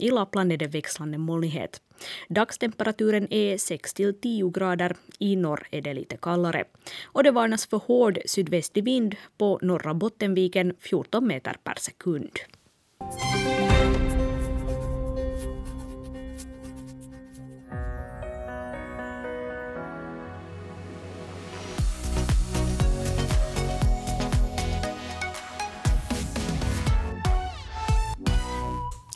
I Lappland är det växlande molnighet. Dagstemperaturen är 6 till 10 grader. I norr är det lite kallare. Och det varnas för hård sydvästlig vind på norra Bottenviken 14 meter per sekund.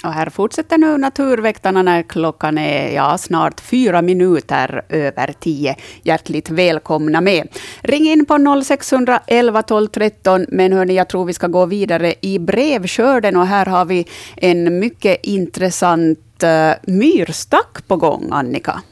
Och här fortsätter nu Naturväktarna när klockan är ja, snart fyra minuter över tio. Hjärtligt välkomna med. Ring in på 0611 12 13. Men hörni, jag tror vi ska gå vidare i brevskörden. Och här har vi en mycket intressant uh, myrstack på gång, Annika.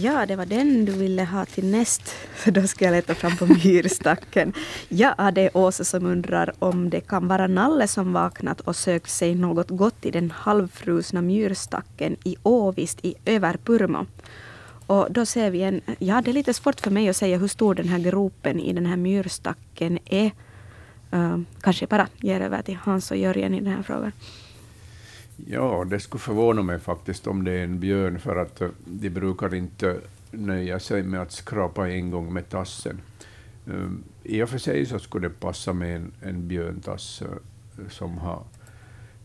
Ja, det var den du ville ha till näst. Så då ska jag leta fram på myrstacken. Ja, det är Åsa som undrar om det kan vara Nalle som vaknat och sökt sig något gott i den halvfrusna myrstacken i Åvist i Överpurmo. Och då ser vi en... Ja, det är lite svårt för mig att säga hur stor den här gropen i den här myrstacken är. Uh, kanske bara ger över till Hans och Jörgen i den här frågan. Ja, det skulle förvåna mig faktiskt om det är en björn, för att eh, de brukar inte nöja sig med att skrapa en gång med tassen. Ehm, I och för sig så skulle det passa med en, en björntass eh, som har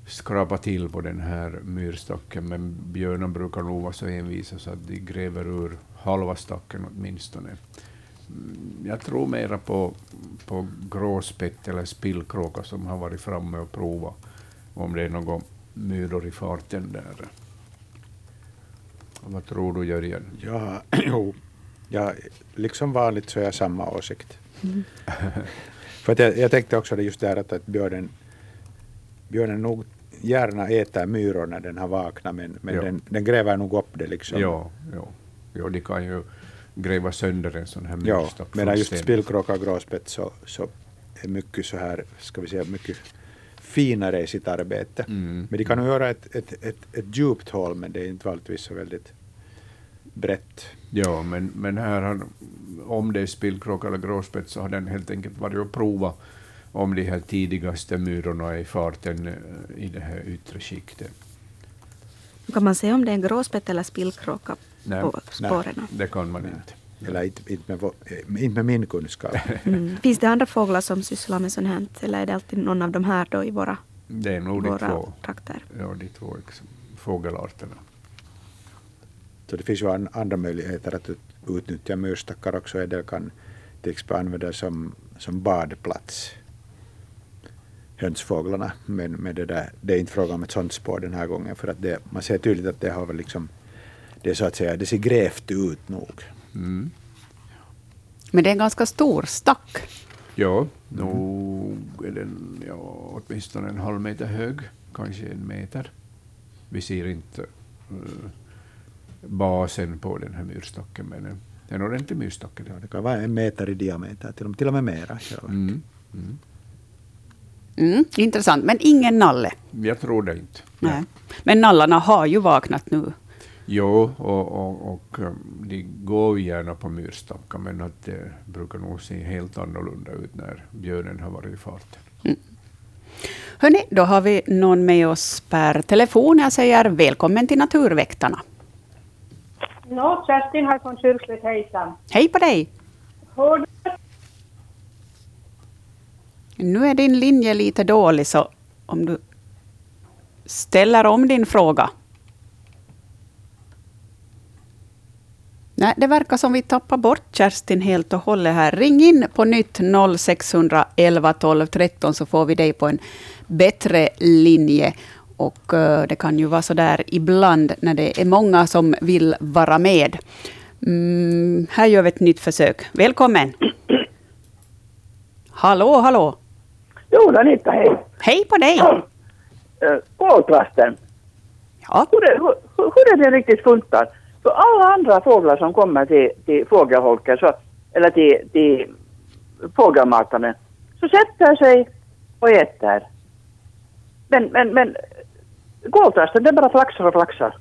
skrapat till på den här myrstacken, men björnar brukar nog vara så envisa så att de gräver ur halva stacken åtminstone. Mm, jag tror mera på, på gråspett eller spillkråka som har varit framme och provat om det är något myror i farten där. Vad tror du Jörgen? Ja, jo, ja, liksom vanligt så är jag samma åsikt. Mm. För att jag, jag, tänkte också det just där att, att björnen, björnen nog gärna äter myror när den har vaknat, men, men den, den, gräver nog upp det. Liksom. Ja, ja. ja, de kan ju gräva sönder en sån här myrstack. Ja, medan just spillkråka och gråspett så, så är mycket så här, ska vi säga, mycket finare i sitt arbete. Mm. Men de kan göra ett, ett, ett, ett djupt hål, men det är inte vanligtvis så väldigt brett. Ja, men, men här har, om det är spillkråka eller gråspett så har den helt enkelt varit och provat om de här tidigaste myrorna är i farten eh, i det här yttre skiktet. Kan man se om det är en gråspett eller spillkråka på spåren? Nej, det kan man inte. Eller inte, inte, med, inte med min kunskap. Mm. Finns det andra fåglar som sysslar med sånt här? Eller är det alltid någon av de här då i våra Det är nog de två, trakter? Ja, de två liksom, fågelarterna. Så det finns ju andra möjligheter att utnyttja myrstackar också. En del kan till exempel använda som, som badplats hönsfåglarna. Men, men det, där, det är inte fråga om ett sånt spår den här gången för att det, man ser tydligt att det har väl liksom det, så att säga, det ser grävt ut nog. Mm. Men det är en ganska stor stack. Ja, nog är den ja, åtminstone en halv meter hög, kanske en meter. Vi ser inte uh, basen på den här myrstacken, men det är en ordentlig myrstack. Ja, det kan vara en meter i diameter, till, till och med mera. Mm. Mm. Mm, intressant, men ingen nalle? Jag tror det inte. Nej. Men nallarna har ju vaknat nu. Jo, och, och, och um, de går gärna på myrstackar, men att det brukar nog se helt annorlunda ut när björnen har varit i farten. Mm. Hörni, då har vi någon med oss per telefon. Jag säger välkommen till Naturväktarna. Nå, Kerstin här från Kyrkslätt, hejsan. Hej på dig. Hör Nu är din linje lite dålig, så om du ställer om din fråga. Nej, det verkar som vi tappar bort Kerstin helt och hållet här. Ring in på nytt 0611 12 13 så får vi dig på en bättre linje. Och uh, det kan ju vara så där ibland när det är många som vill vara med. Mm, här gör vi ett nytt försök. Välkommen! Hallå, hallå! Jo, Anita, hej! Hej på dig! Koltrasten. Ja. Hur är, hur, hur är det riktigt funtar? För alla andra fåglar som kommer till, till fågelholken, så, eller till, till fågelmataren, så sätter sig och äter. Men, men, men koltrasten den bara flaxar och flaxar.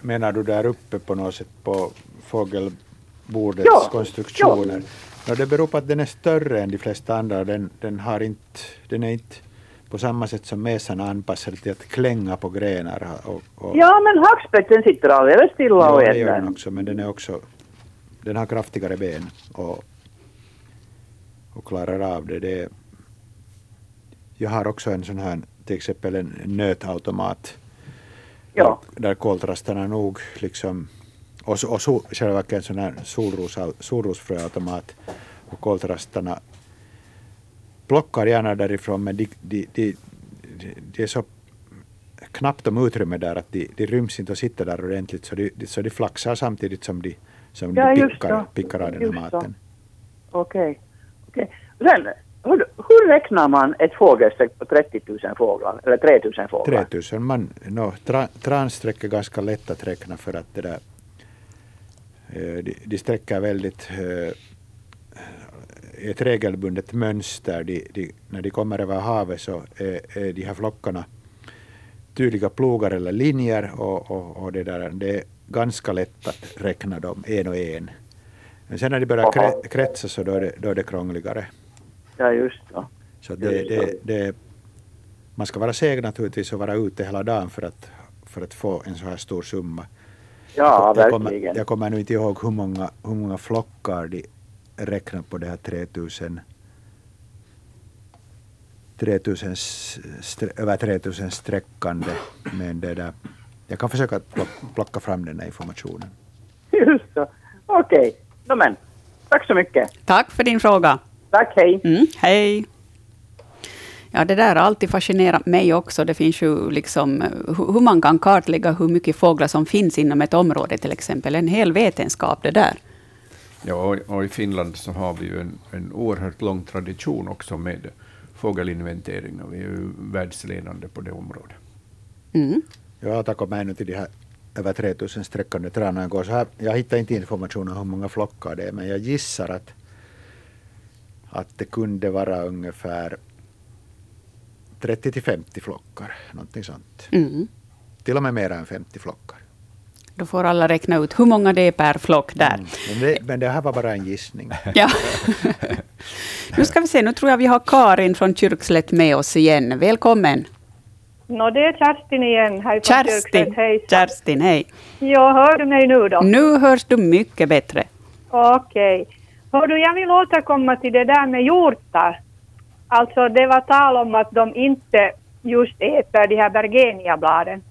Menar du där uppe på något sätt på fågelbordets ja, konstruktioner? Ja. No, det beror på att den är större än de flesta andra. Den, den, har inte, den är inte på samma sätt som mesarna är till att klänga på grenar. Och, och, Ja, men hackspetten sitter alldeles stilla och ja, det gör den äter. också, men den är också den har kraftigare ben och, och klarar av det. det. Jag har också en sån här, till exempel en nötautomat Ja. där koltrastarna nog liksom och, och så, själva en sån här solros, solrosfröautomat och koltrastarna plockar gärna därifrån men de, de, de, de, är så knappt om utrymme där att de, de ryms inte och sitter där ordentligt så de, så de flaxar samtidigt som de, som Ja, de pickar, pickar av den här maten. Okej. okej. Sen, hur, hur räknar man ett fågelsträck på 30 000 fåglar? Eller 3 000 fåglar? 3000 man, no, tra, transträck är ganska lätt att räkna för att det där eh, de, de sträcker väldigt eh, ett regelbundet mönster. De, de, när de kommer över havet så är, är de här flockarna tydliga plogar eller linjer och, och, och det, där, det är ganska lätt att räkna dem en och en. Men sen när de börjar Aha. kre, kretsa så då är, det, då är det krångligare. Ja, just så. Så det, Just det, det, man ska vara seg naturligtvis och vara ute hela dagen för att, för att få en så här stor summa. Ja, jag, kommer, verkligen. jag kommer nu inte ihåg hur många, hur många flockar de räknar på det här 3000 3000 stre, över 3000 sträckande. Men det där, jag kan försöka plocka, fram den här informationen. Just så. Okej. No, men, tack så mycket. Tack för din fråga. Tack, hej. Mm, hej. Ja, det där har alltid fascinerat mig också. Det finns ju liksom hu- hur man kan kartlägga hur mycket fåglar som finns inom ett område till exempel. En hel vetenskap det där. Ja, och, och i Finland så har vi ju en, en oerhört lång tradition också med fågelinventering och vi är ju världsledande på det området. Mm. Jag återkommer ännu till de här över 3000 sträckande tranarna. igår. Så här, jag hittar inte information om hur många flockar det är, men jag gissar att, att det kunde vara ungefär 30 till 50 flockar, någonting sånt. Mm. Till och med mer än 50 flockar. Då får alla räkna ut hur många det är per flock där. Mm. Men, det, men det här var bara en gissning. Ja. nu ska vi se, nu tror jag vi har Karin från Kyrkslätt med oss igen. Välkommen. Nå, det är Kerstin igen. Här från Kerstin. Kyrkslätt. Hej. Kerstin, hej. Ja, hör du mig nu då? Nu hörs du mycket bättre. Okej. Hör du, jag vill återkomma till det där med hjortar. Alltså, det var tal om att de inte just äter de här bergeniabladen.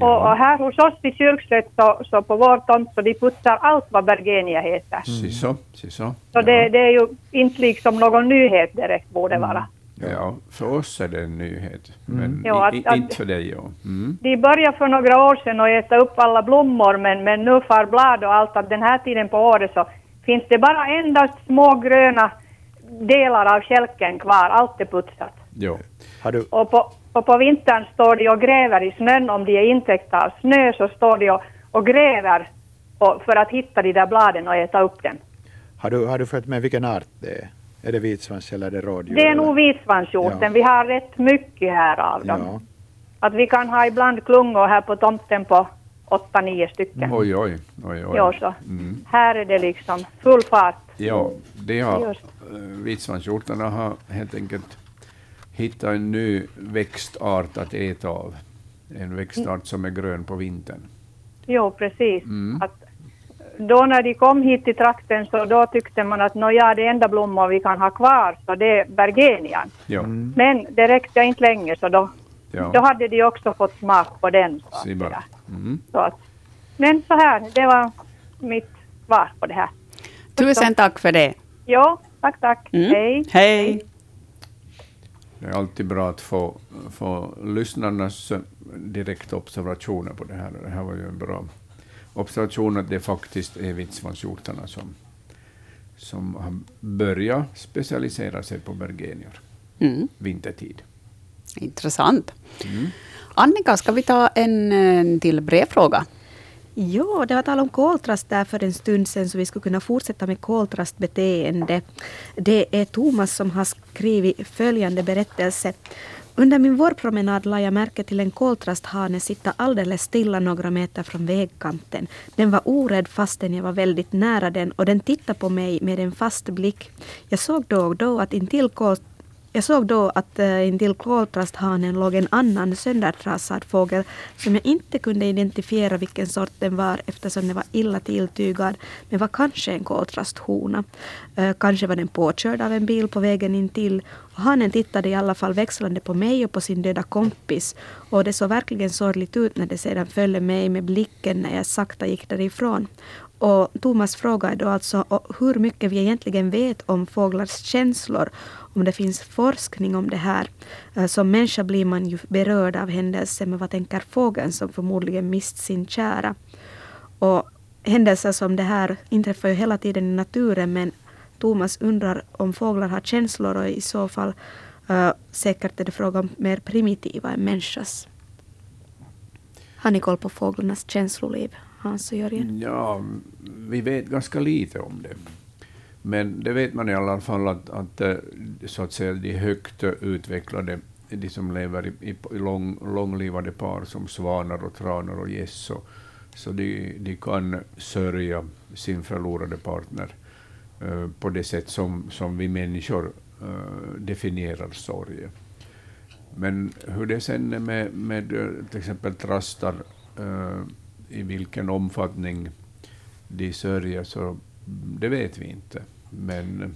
Och, och här hos oss i Kyrkslätt så, så på vår tomt så de putsar allt vad bergenia heter. Si så, så. Så det, det är ju inte liksom någon nyhet direkt borde vara. Ja, för oss är det en nyhet, men Ja, i, att- att- inte för dig. Ja. Mm. De började för några år sedan att äta upp alla blommor men, men nu far blad och allt att den här tiden på året så finns det bara endast små gröna delar av kälken kvar. Allt är putsat. Jo. Har du, Och på, och på vintern står de och gräver i snön om de är intäckta av snö så står de och, och gräver och, för att hitta de där bladen och äta upp dem. har, du, har du följt med vilken art det är? Är det vitsvans eller är det rådjur? Det är nog vitsvanshjorten. Ja. Vi har rätt mycket här av dem. Ja. Att vi kan ha ibland klungor här på tomten på åtta, nio stycken. Oj, oj, oj, oj. Ja, så. Mm. Här är det liksom full fart. Ja, det har uh, vitsvanshjortarna har helt enkelt hittat en ny växtart att äta av. En växtart som är grön på vintern. Jo, precis. Mm. Att då när de kom hit till trakten så då tyckte man att nåja, det enda blommor vi kan ha kvar så det är bergenian. Ja, Men det räckte inte länge så då, ja. då hade de också fått smak på den. Så. Mm. så att, men så här, det var mitt svar på det här. Tusen tack för det. Jo, tack, tack. Mm. Hej. Hej. Det är alltid bra att få, få lyssnarnas direkta observationer på det här. Det här var ju en bra observation att det faktiskt är vitsvanshjortarna som, som har börjat specialisera sig på bergenior Mm. vintertid. Intressant. Annika, ska vi ta en, en till brevfråga? Ja, det var tal om koltrast där för en stund sedan så vi skulle kunna fortsätta med koltrastbeteende. Det är Thomas som har skrivit följande berättelse. Under min vårpromenad la jag märke till en koltrasthane sitta alldeles stilla några meter från vägkanten. Den var orädd fastän jag var väldigt nära den och den tittade på mig med en fast blick. Jag såg då och då att intill kol jag såg då att eh, uh, intill koltrasthanen låg en annan söndertrasad fågel som jag inte kunde identifiera vilken sort den var eftersom den var illa tilltygad men var kanske en koltrasthona. Uh, kanske var den påkörd av en bil på vägen intill och hanen tittade i alla fall växlande på mig och på sin döda kompis och det såg verkligen sorgligt ut när det sedan följde mig med blicken när jag sakta gick därifrån. Och Thomas frågar då alltså hur mycket vi egentligen vet om fåglars känslor, om det finns forskning om det här. Eh, som människa blir man ju berörd av händelser, men vad tänker fågeln som förmodligen mist sin kära? Och händelser som det här inträffar ju hela tiden i naturen, men Thomas undrar om fåglar har känslor och i så fall uh, säkert är det fråga om mer primitiva än människas. Har ni koll på fåglarnas känsloliv? Hans och Jörgen? Ja, vi vet ganska lite om det. Men det vet man i alla fall att, att eh, så att säga, de högt utvecklade, de som lever i, i lång, långlivade par som svanar och tranor och gäss, så, så de, de kan sörja sin förlorade partner uh, på det sätt som, som vi människor uh, definierar sorg. Men hur det sen är med, med till exempel trastar, uh, i vilken omfattning de sörjer, så det vet vi inte. Men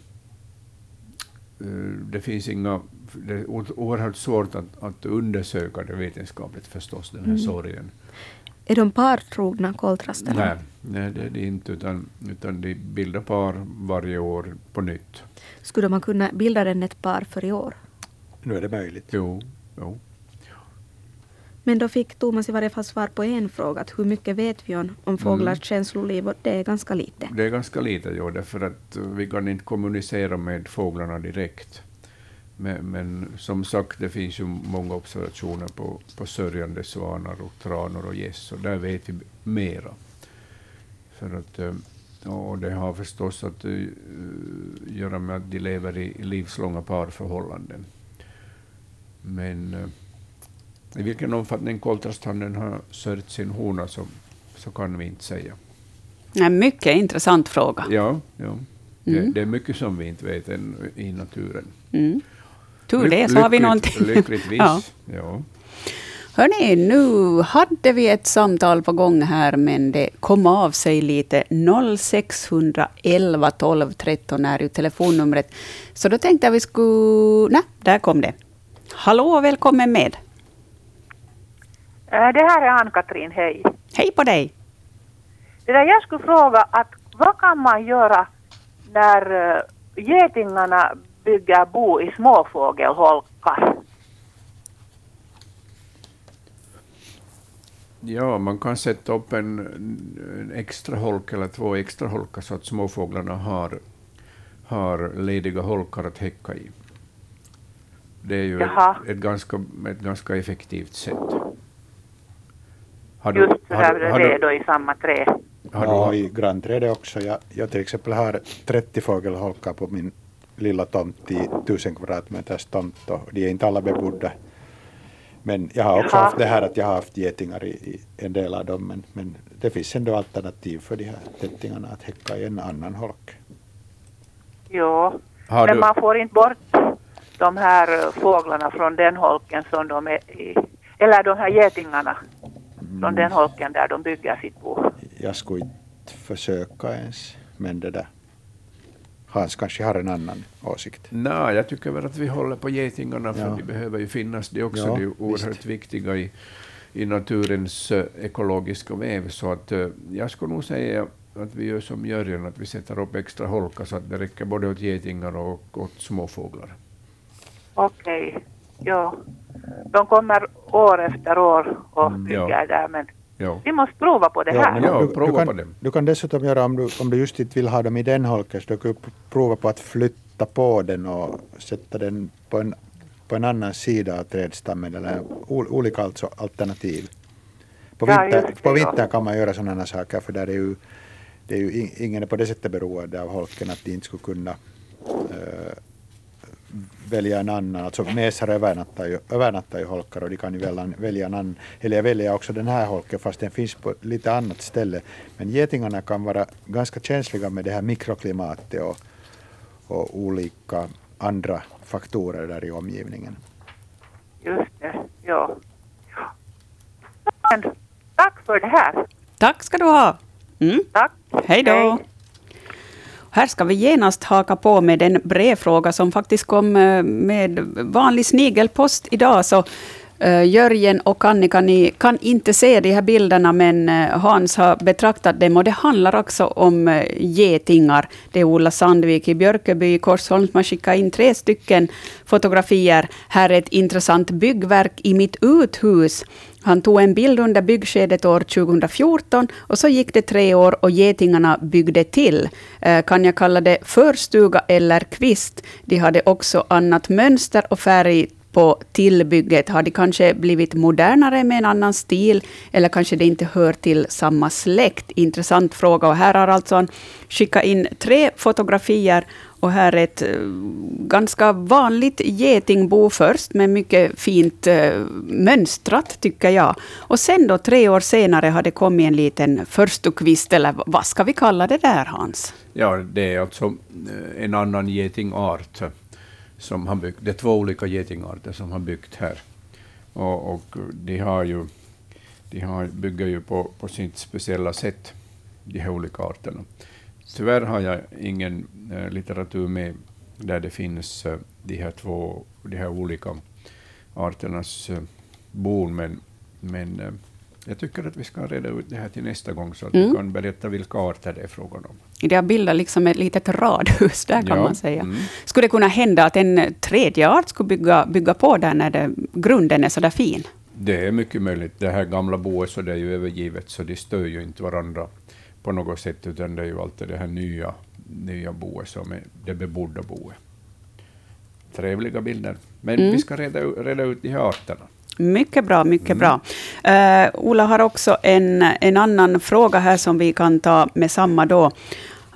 uh, det finns inga... Det är oerhört svårt att, att undersöka det vetenskapligt förstås, den här mm. sorgen. Är de partrogna koltrasterna? Nej, nej, det är det inte, utan, utan de bildar par varje år på nytt. Skulle man kunna bilda den ett par för i år? Nu är det möjligt. Jo, jo. Men då fick Thomas i varje fall svar på en fråga, att hur mycket vet vi om, om fåglars mm. känsloliv? Och det är ganska lite. Det är ganska lite, ja, därför att vi kan inte kommunicera med fåglarna direkt. Men, men, som sagt, det finns ju många observationer på, på sörjande svanar och tranor och gäss, och där vet vi mera. För att, eh, och det har förstås att uh, göra med att de lever i livslånga parförhållanden. Men uh, i vilken omfattning koltrasthannen har sörjt sin hona så, så kan vi inte säga. En mycket intressant fråga. Ja, ja. Mm. Det, det, är mycket som vi inte vet än i naturen. Mm. Tur det, så har vi någonting. Lyckligtvis. ja. ja. Hörni, nu hade vi ett samtal på gång här, men det kom av sig lite. 0611 12 13 är ju telefonnumret. Så då tänkte jag vi skulle... Nej, där kom det. Hallå, välkommen med. Eh, det här är Ann-Katrin, hej. Hej på dig. Det där jag skulle fråga att vad kan man göra när uh, getingarna bygger bo i småfågelholkar? Ja, man kan sätta upp en, en extra holk eller två extra holkar så att småfåglarna har, har lediga holkar att häcka i. Det är ju ett, ett, ganska, ett ganska effektivt sätt. Har du, Just har, har då i samma trä. Har ja, i grannträdet också. Jag, jag till exempel har 30 fågelholkar på min lilla tomt i 1000 kvadratmeters tomt och de är inte alla bebodda. Men jag har också Jaha. haft det här att jag har haft getingar i, i en del av dem men, men det finns ändå alternativ för de här tättingarna att häcka i en annan holk. Jo, har men du... man får inte bort de här fåglarna från den holken som de är i, eller de här getingarna från den holken där de bygger sitt bo. Jag skulle inte försöka ens, men det där. Hans kanske har en annan åsikt. Nej, jag tycker väl att vi håller på getingarna, för ja. de behöver ju finnas. De också ja, de är oerhört visst. viktiga i, i naturens uh, ekologiska väv. Så att, uh, jag skulle nog säga att vi gör som Jörgen, att vi sätter upp extra holkar så att det räcker både åt getingar och åt småfåglar. Okej, okay. Ja de kommer år efter år och mm, bygger ja. där men ja. vi måste prova på det ja, här. Ja, du, prova du, kan, på du kan dessutom göra om du, om du just inte vill ha dem i den holken så du kan prova på att flytta på den och sätta den på en, på en annan sida av trädstammen eller olika alltså alternativ. På, vinter, det, på vintern kan man göra sådana saker för där är ju, det är ju ingen är på det sättet beroende av holken att de inte skulle kunna uh, välja en annan. Alltså mesar övernattar ju, övernattar ju holkar och de kan ju välja, välja en annan. Eller jag väljer också den här holken fast den finns på lite annat ställe. Men getingarna kan vara ganska känsliga med det här mikroklimatet och, och olika andra faktorer där i omgivningen. Just det, ja. Men, tack för det här. Tack ska du ha. Mm. Tack. Hej då. Hej. Här ska vi genast haka på med en brevfråga som faktiskt kom eh, med vanlig snigelpost idag. Så Eh, Jörgen och Annika, ni kan inte se de här bilderna, men eh, Hans har betraktat dem. Och det handlar också om eh, getingar. Det är Ola Sandvik i Björkeby i Korsholm som har skickat in tre stycken fotografier. Här är ett intressant byggverk i mitt uthus. Han tog en bild under byggskedet år 2014 och så gick det tre år och getingarna byggde till. Kan jag kalla det förstuga eller kvist? De hade också annat mönster och färg på tillbygget? Har det kanske blivit modernare med en annan stil? Eller kanske det inte hör till samma släkt? Intressant fråga. Och här har alltså han skickat in tre fotografier. Och här är ett eh, ganska vanligt getingbo först, med mycket fint eh, mönstrat, tycker jag. Och sen då, tre år senare, har det kommit en liten förstukvist, eller vad ska vi kalla det där, Hans? Ja, det är alltså eh, en annan getingart som har byggt. Det är två olika getingarter som har byggt här. Och, och de, har ju, de har, bygger ju på, på sitt speciella sätt, de här olika arterna. Tyvärr har jag ingen eh, litteratur med där det finns eh, de här två de här olika arternas eh, bon, men, men jag tycker att vi ska reda ut det här till nästa gång, så att mm. vi kan berätta vilka arter det är frågan om. Det har bildat liksom ett litet radhus där, kan ja. man säga. Mm. Skulle det kunna hända att en tredje art skulle bygga, bygga på där, när det, grunden är så där fin? Det är mycket möjligt. Det här gamla boet så det är ju övergivet, så de stör ju inte varandra på något sätt, utan det är ju alltid det här nya, nya boet som är det bebodda boet. Trevliga bilder. Men mm. vi ska reda, reda ut de här arterna. Mycket bra, mycket mm. bra. Uh, Ola har också en, en annan fråga här som vi kan ta med samma då.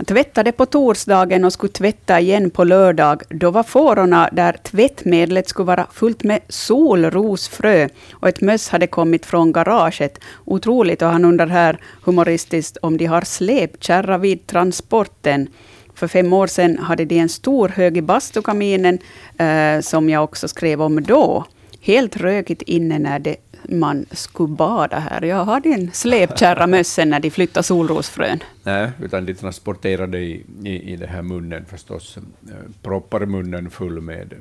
Han tvättade på torsdagen och skulle tvätta igen på lördag. Då var fårorna där tvättmedlet skulle vara fullt med solrosfrö och ett möss hade kommit från garaget. Otroligt, och han undrar här humoristiskt om de har släpkärra vid transporten. För fem år sedan hade de en stor hög i bastukaminen, eh, som jag också skrev om då helt rökigt inne när det, man skulle bada här. Jag hade en släpkärra mössen när de flyttade solrosfrön. Nej, utan de transporterade i, i, i det här munnen förstås, eh, proppar munnen full med,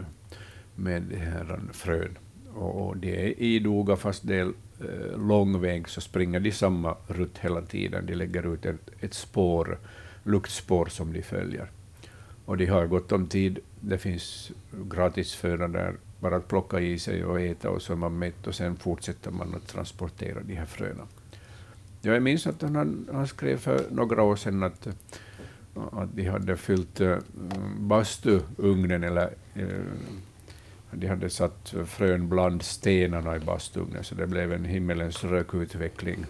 med det här frön. Och, och det är idoga, fast det är eh, lång väg, så springer de samma rutt hela tiden. De lägger ut ett, ett spår, luktspår som de följer. Och de har gott om tid. Det finns gratisföda där bara att plocka i sig och äta och så är man mätt och sen fortsätter man att transportera de här fröna. Jag minns att han, han skrev för några år sedan att, att de hade fyllt uh, bastuugnen eller uh, de hade satt frön bland stenarna i bastuugnen så det blev en himmelens rökutveckling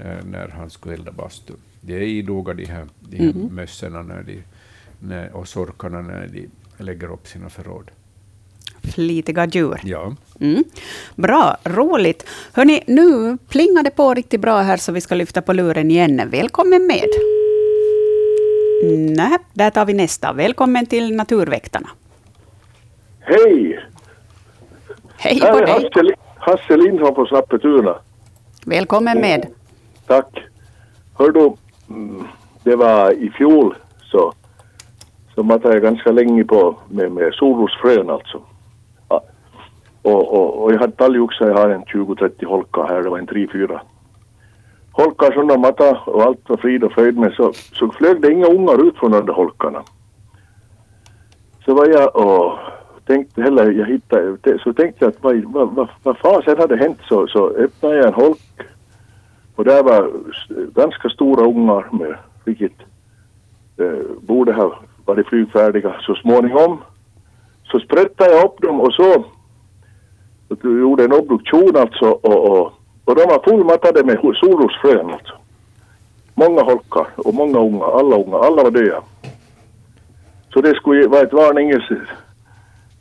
uh, när han skulle elda bastu. De är idoga de här, de här mm. mössorna när de, när, och sorkarna när de lägger upp sina förråd flitiga djur. Ja. Mm. Bra, roligt. Hörni, nu plingar det på riktigt bra här, så vi ska lyfta på luren igen. Välkommen med. Nej, där tar vi nästa. Välkommen till Naturväktarna. Hej! Hej på dig. Hasse, Hasse Lindholm på Snappetuna. Välkommen med. Tack. Hör du, mm, det var i fjol så, så matade jag ganska länge på med, med solrosfrön alltså. Och, och, och jag hade talgoxar, jag har en 20-30 holkar här, det var en 3-4 holkar som de matade och allt var frid och fröjd men så, så flög det inga ungar ut från de där holkarna. Så var jag och tänkte heller, jag hittade, så tänkte jag att vad, vad, vad, vad fasen hade hänt så, så öppnade jag en holk och där var ganska stora ungar med vilket eh, borde ha varit flygfärdiga så småningom. Så sprättade jag upp dem och så du gjorde en obduktion alltså och, och, och de var fullmattade med solrosfrön alltså. Många holkar och många unga, alla unga, alla var döda. Så det skulle vara ett varningens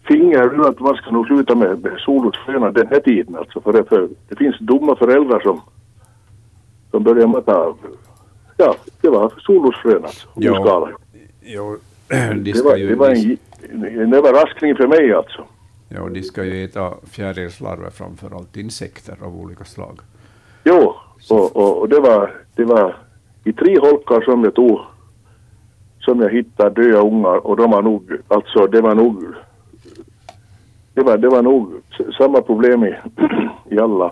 finger att man ska nog sluta med, med solrosfröna den här tiden alltså. För det, för det finns dumma föräldrar som, som börjar matta, ja, det var solrosfrön alltså. Ja, jo, de det, var, ju... det var en en överraskning för mig alltså. Ja, och de ska ju äta fjärilslarver, framför allt insekter av olika slag. Jo, och, och, och, det, var, det var i tre holkar som jag tog som jag hittade döda ungar och de var nog, alltså det var nog det var, det var nog samma problem i, i alla.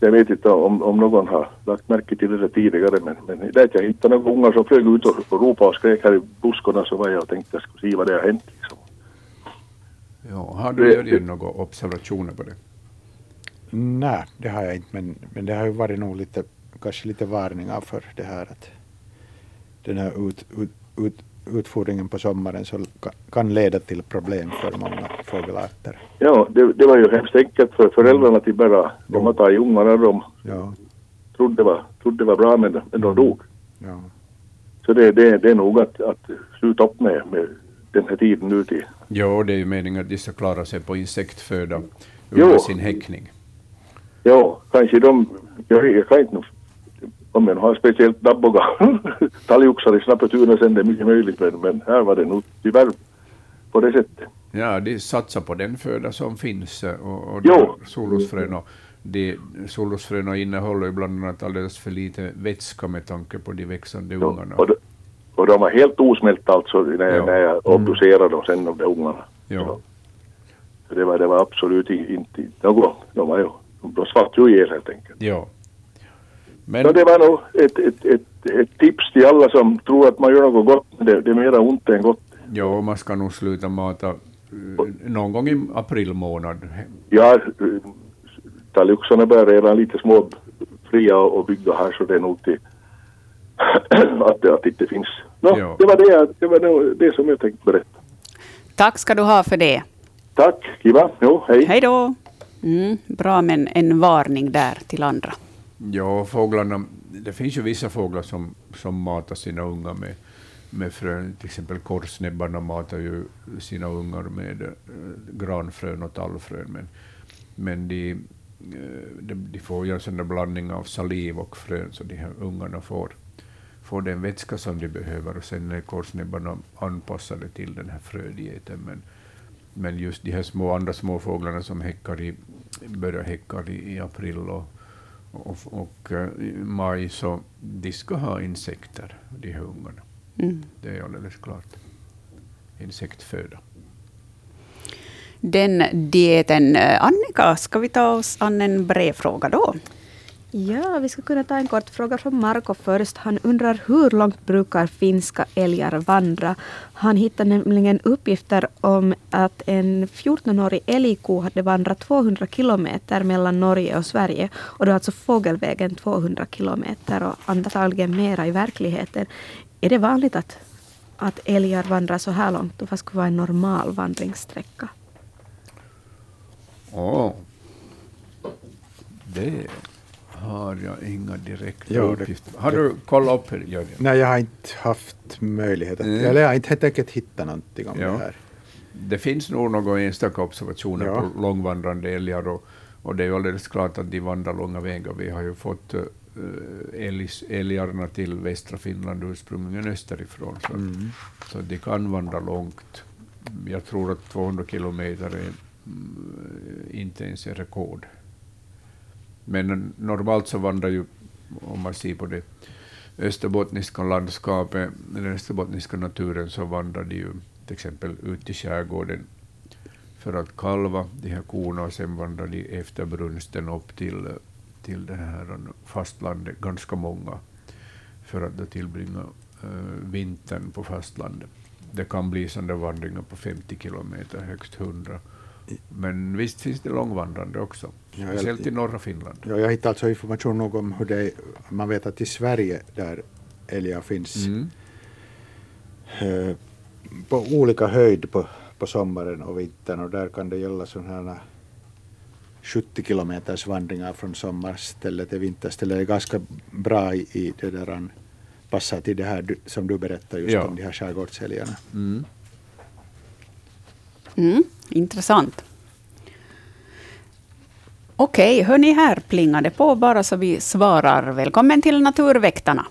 Jag vet inte om, om någon har lagt märke till det tidigare men, men där jag hittade några ungar som flög ut och, och ropade och skrek här i buskarna så var jag och tänkte jag skulle se vad det har hänt. Liksom. Ja, har du gjort några observationer på det? Nej, det har jag inte men, men det har ju varit nog lite, kanske lite varningar för det här att den här ut, ut, ut, utfodringen på sommaren så kan leda till problem för många fågelarter. Ja, det, det var ju hemskt enkelt för föräldrarna till bara. De har tagit ungarna de ja. trodde, det var, trodde det var bra men, men de dog. Ja. Så det, det, det är nog att, att sluta upp med, med den här tiden nu till. Ja, det är ju meningen att de ska klara sig på insektföda under jo. sin häckning. Ja, kanske de, jag, jag kan inte om man har speciellt dabboga talgoxar i Snappetuna sen det är mycket möjligt men, men här var det nog tyvärr på det sättet. Ja, de satsar på den föda som finns eh, och, och solrosfrön solrosfröna innehåller ju bland annat alldeles för lite vätska med tanke på de växande jo, ungarna. Och och de var helt osmälta alltså när, ja. när jag obducerade dem sen de där ungarna. Ja. Så det var, det var absolut inte något, de var ju, de svart ju ihjäl helt enkelt. Ja. Men... Så det var nog ett, ett, ett, ett, tips till alla som tror att man gör något gott, det, det är mera ont än gott. Ja, man ska nog sluta mata eh, någon gång i april månad. Ja, talgoxarna börjar redan lite små fria och bygga här så det är nog till att, det, att det inte finns. No, ja. det var det, det var det som jag tänkte berätta. Tack ska du ha för det. Tack, kiva. Jo, hej. Hej då. Mm, bra med en varning där till andra. Ja, fåglarna, det finns ju vissa fåglar som, som matar sina ungar med, med frön. Till exempel korsnäbbarna matar ju sina ungar med äh, granfrön och tallfrön. Men, men de, äh, de, de, får ju en sån där blandning av saliv och frön, så de här ungarna får, får den vätska som de behöver. Och sen är korsnäbbarna anpassade till den här frödieten. Men, men just de här små, andra små fåglarna som häckar i, börjar häcka i, i april och och, och uh, maj så de ska ha insekter, de här ungarna. Mm. Det är alldeles klart. Insektföda. Den dieten. Eh, Annika, ska vi ta oss an en brevfråga då? Ja, vi ska kunna ta en kort fråga från Marco först. Han undrar hur långt brukar finska älgar vandra? Han hittade nämligen uppgifter om att en 14-årig älgko hade vandrat 200 kilometer mellan Norge och Sverige. Och då alltså fågelvägen 200 kilometer och antagligen mera i verkligheten. Är det vanligt att, att älgar vandrar så här långt? Vad skulle vara en normal vandringssträcka? Ja, det har jag inga direkta jo, uppgifter. Har det, du kollat upp det, Jörgen? Nej, jag har inte haft möjlighet att, mm. eller jag har inte helt enkelt hittat någonting om ja. det här. Det finns nog några enstaka observationer ja. på långvandrande älgar och, och det är ju alldeles klart att de vandrar långa vägar. Vi har ju fått uh, älgarna till västra Finland ursprungligen österifrån, så, mm. så de kan vandra långt. Jag tror att 200 kilometer är mm, inte ens är rekord. Men normalt så vandrar ju, om man ser på det österbottniska landskapet, den österbottniska naturen, så vandrar de ju till exempel ut i skärgården för att kalva de här korna och sen vandrar de efter brunsten upp till, till det här fastlandet, ganska många, för att då tillbringa äh, vintern på fastlandet. Det kan bli sådana vandringar på 50 kilometer, högst 100 men visst finns det långvandrande också, ja, speciellt i norra Finland. Ja, jag hittade alltså information nog om hur det är, man vet att i Sverige där älgar finns mm. eh, på olika höjd på, på sommaren och vintern och där kan det gälla sådana här 70 kilometers vandringar från sommarställe till vinterställe. Det är ganska bra i, i det där passar till det här som du berättar just ja. om de här skärgårdsälgarna. Mm. Mm, intressant. Okej, okay, hörni, här plingar det på bara så vi svarar. Välkommen till Naturväktarna.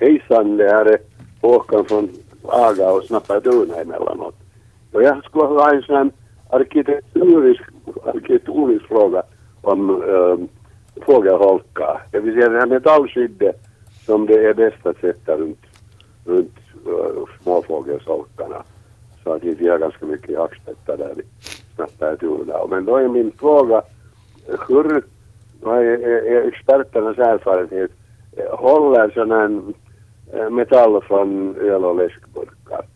Hejsan, det här är Håkan från aga och Snappaduna emellanåt. Och jag skulle ha en sån arkitekturisk, arkitekturisk fråga om ehm, um, fågelholkar. Det vill säga det här metallskyddet som det är bäst att sätta runt, runt uh, småfågelsholkarna. Så att vi har ganska mycket jaktspettar där i Snappertuna. Men då är min fråga, hur, vad är, är experternas erfarenhet, håller sån här eh, metall från öl och läskburkar?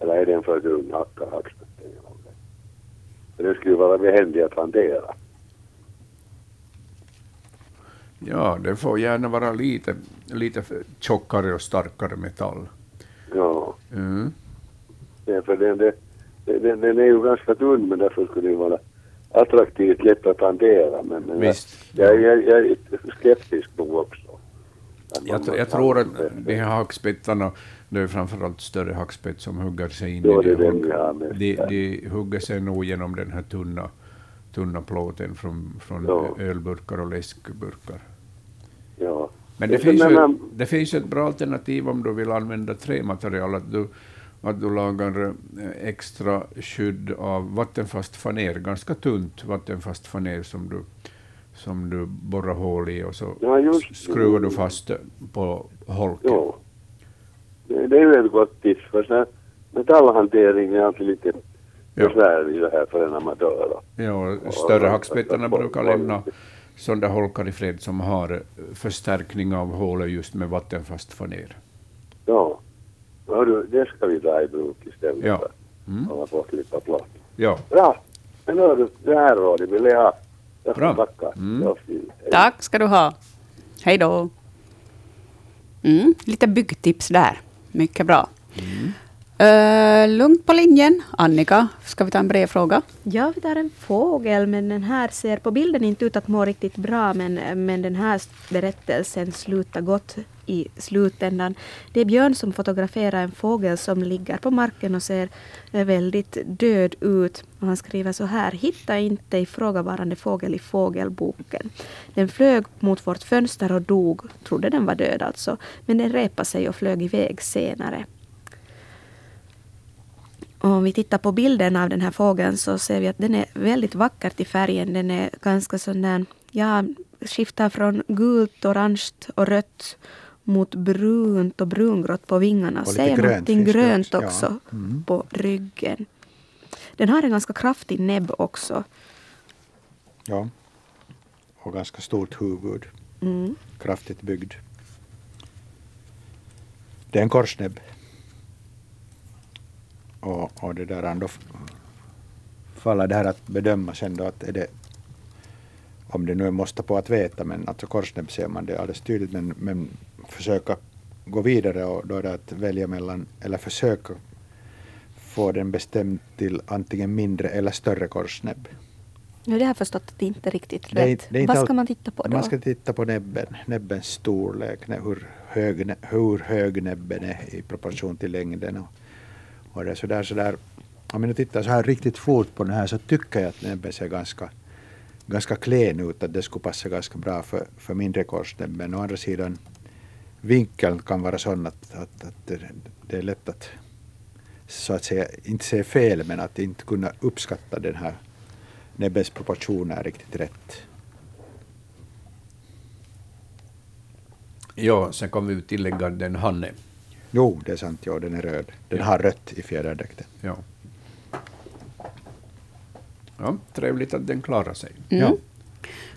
Eller är det en för grund hacka hackspetten det? Det skulle vara behändigt att hantera. Ja, det får gärna vara lite, lite tjockare och starkare metall. Ja. Mm. Ja för den, den, den, är ju ganska tunn, men därför skulle det vara attraktivt, lätt att hantera. Men, men Visst. Jag, jag, jag är skeptisk nog också. Jag, jag tror att de här hackspettarna, det är framförallt större hackspett som hugger sig in i det. De, de, de hugger sig nog genom den här tunna, tunna plåten från, från ja. ölburkar och läskburkar. Ja. Men det, finns, ju, det finns ett bra alternativ om du vill använda trämaterial, att du, att du lagar eh, extra skydd av vattenfast faner, ganska tunt vattenfast faner som du, som du borrar hål i och så ja, skruvar du fast på holken. Ja. Det, det är ju ett gott tips, för så metallhantering är alltid lite besvärlig det här för en amatör. Ja, större hackspettarna brukar lämna sådana holkar i fred som har förstärkning av hålet just med vattenfast faner. Ja, Hörru, det ska vi ta i bruk istället ja. för mm. att få klippa plåt. Ja. Bra, men hörru, det här rådet vill jag ha. Jag Bra. tacka. Mm. Tack ska du ha. Hej då. Mm, lite byggtips där. Mycket bra. Mm. Uh, lugnt på linjen. Annika, ska vi ta en brevfråga? Ja, vi tar en fågel, men den här ser på bilden inte ut att må riktigt bra, men, men den här berättelsen slutar gott i slutändan. Det är Björn som fotograferar en fågel som ligger på marken och ser väldigt död ut. Och han skriver så här. Hitta inte ifrågavarande fågel i fågelboken. Den flög mot vårt fönster och dog. Trodde den var död alltså. Men den repade sig och flög iväg senare. Och om vi tittar på bilden av den här fågeln så ser vi att den är väldigt vacker till färgen. Den är ganska sån där, ja, skiftar från gult, orange och rött mot brunt och brungrått på vingarna. Och Ser grönt någonting grönt det, också ja. mm. på ryggen. Den har en ganska kraftig näbb också. Ja. Och ganska stort huvud. Mm. Kraftigt byggd. Det är en korsnäbb. Och, och det där ändå faller det här att bedöma sen då att är det om det nu är måste på att veta, men alltså korsnäbb ser man det alldeles tydligt, men, men försöka gå vidare och då är det att välja mellan, eller försöka få den bestämd till antingen mindre eller större korsnäbb. Ja, det har jag förstått att det inte är riktigt Det är rätt. det är Vad ska man titta på då? Man ska titta på näbben, näbbens storlek, hur hög, hur hög näbben är i proportion till längden. Och, och det är sådär, sådär, om jag nu tittar så här riktigt fort på den här så tycker jag att näbben ser ganska, ganska klen ut, att det skulle passa ganska bra för, för mindre korsnäbb. Men å andra sidan, vinkeln kan vara sån att, att, att det, är lätt att så att säga, inte se fel, men att inte kunna uppskatta den här näbbens proportioner riktigt rätt. Ja, sen kan vi tillägga den Hanne. Jo, det är sant. Ja, den är röd. Den har rött i fjäderdräkten. Ja. Ja, trevligt att den klarar sig. Mm. Ja.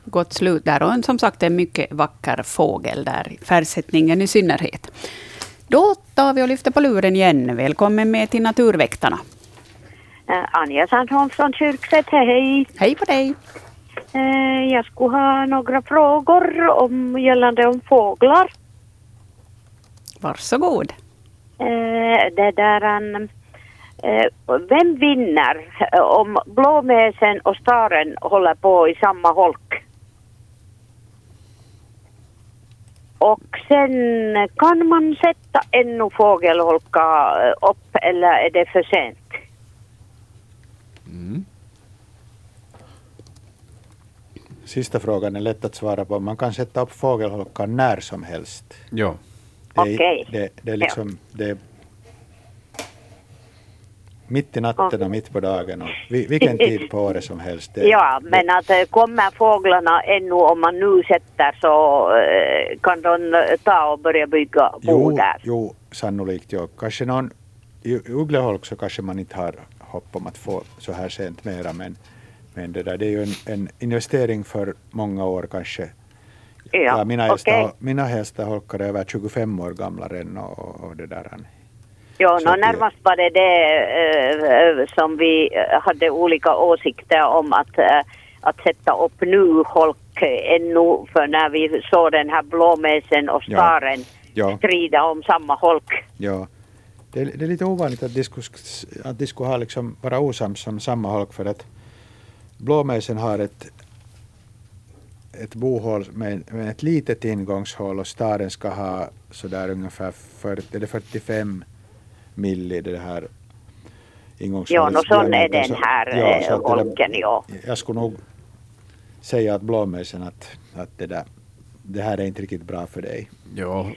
Gott slut där. Och som sagt, en mycket vacker fågel där, färgsättningen i synnerhet. Då tar vi och lyfter på luren igen. Välkommen med till Naturväktarna. Eh, Anja Sandholm från Kyrkslätt, hej hej. Hej på dig. Eh, Jag skulle ha några frågor om, gällande om fåglar. Varsågod. Eh, Det där, en, eh, vem vinner eh, om blåmesen och staren håller på i samma holk? Och sen kan man sätta ännu fågelholka eh, upp eller är det för sent? Mm. Sista frågan är lätt att svara på. Man kan sätta upp fågelholkar när som helst. Ja. Okej. det, det är liksom, det är mitt i natten och mitt på dagen och vilken tid på året som helst. Ja, men att eh, kommer fåglarna ännu om man nu sätter så äh, kan de ta och börja bygga bo där? Jo, sannolikt. Jo. Kanske någon, i Uggleholk så kanske man inte har hopp om att få så här sent mera men, men det, där, det är ju en, en investering för många år kanske. Ja, ja mina, äldsta, mina hästar är över 25 år gamla redan och, och det där. Ja, no, närmast var det det äh, som vi hade olika åsikter om att, äh, att sätta upp nu holk ännu för när vi såg den här blåmesen och staren ja. Ja. strida om samma holk. Ja, det är, det är lite ovanligt att de skulle, att de skulle ha liksom vara osams om samma holk för att blåmesen har ett ett bohål med, med ett litet ingångshål och staren ska ha sådär ungefär 40, eller 45 milli det här ingångshålet. Ja, no, sån är den här ja, eh, holken, ja. Jag skulle nog säga att blåmesen att, att det där det här är inte riktigt bra för dig. Ja,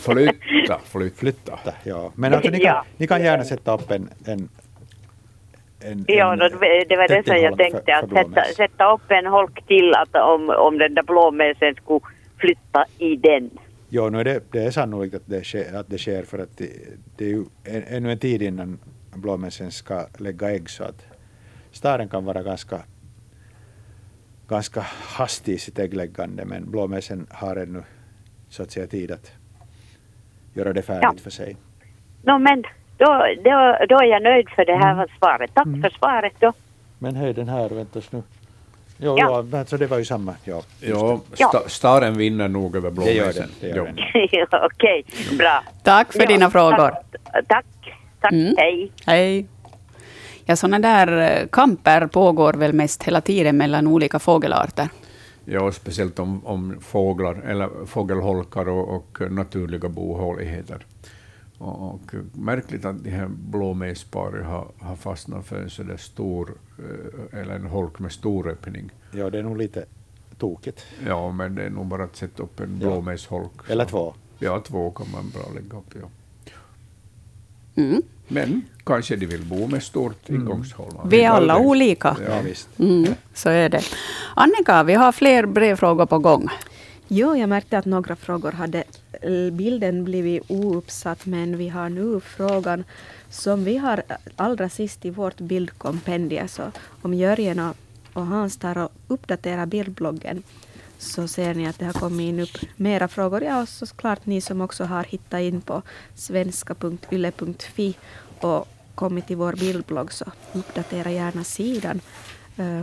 flytta, flytta. flytta ja. Men alltså, ni, kan, ja. ni kan gärna sätta upp en, en en, ja, en, det var det som jag tänkte, för, att sätta, sätta, upp en holk till att om, om den där blåmesen skulle flytta i den. Ja, nu är det, det är sannolikt att det sker, att det sker för att det, det är ju en, ännu en tid innan blåmesen ska lägga ägg så att staren kan vara ganska, ganska hastig i sitt äggläggande men blåmesen har ännu så att säga tid att göra det färdigt ja. för sig. No, men då, då, då är jag nöjd för det här mm. svaret. Tack mm. för svaret då. Men hej den här, väntas nu. Jo, ja. ja, alltså det var ju samma. Ja, jo, sta, staren vinner nog över blåmesen. Det gör den. Okej, okay, bra. Tack för ja, dina frågor. Tack, tack, tack mm. hej. Hej. Ja, sådana där eh, kamper pågår väl mest hela tiden mellan olika fågelarter? Ja, speciellt om, om fåglar, eller fågelholkar och, och naturliga bohåligheter. Och, märkligt att de här blåmesparen har, har fastnat för en sådär stor, eh, eller en holk med stor öppning. Ja, det är nog lite tokigt. Ja, men det är nog bara att sätta upp en ja. blåmesholk. Eller två. Ja, två kan man bra lägga upp. Ja. Mm. Men kanske de vill bo med stort mm. ingångshål. Vi är alla olika. Ja, visst. Mm, så är det. Annika, vi har fler brevfrågor på gång. Jo, jag märkte att några frågor hade eh, bilden blivit ouppsatt, men vi har nu frågan som vi har allra sist i vårt bildkompendium. Så om Jörgen och, och Hans tar och uppdaterar bildbloggen så ser ni att det har kommit in upp mera frågor. Ja, och såklart ni som också har hittat in på svenska.yle.fi och kommit till vår bildblogg så uppdatera gärna sidan. Eh,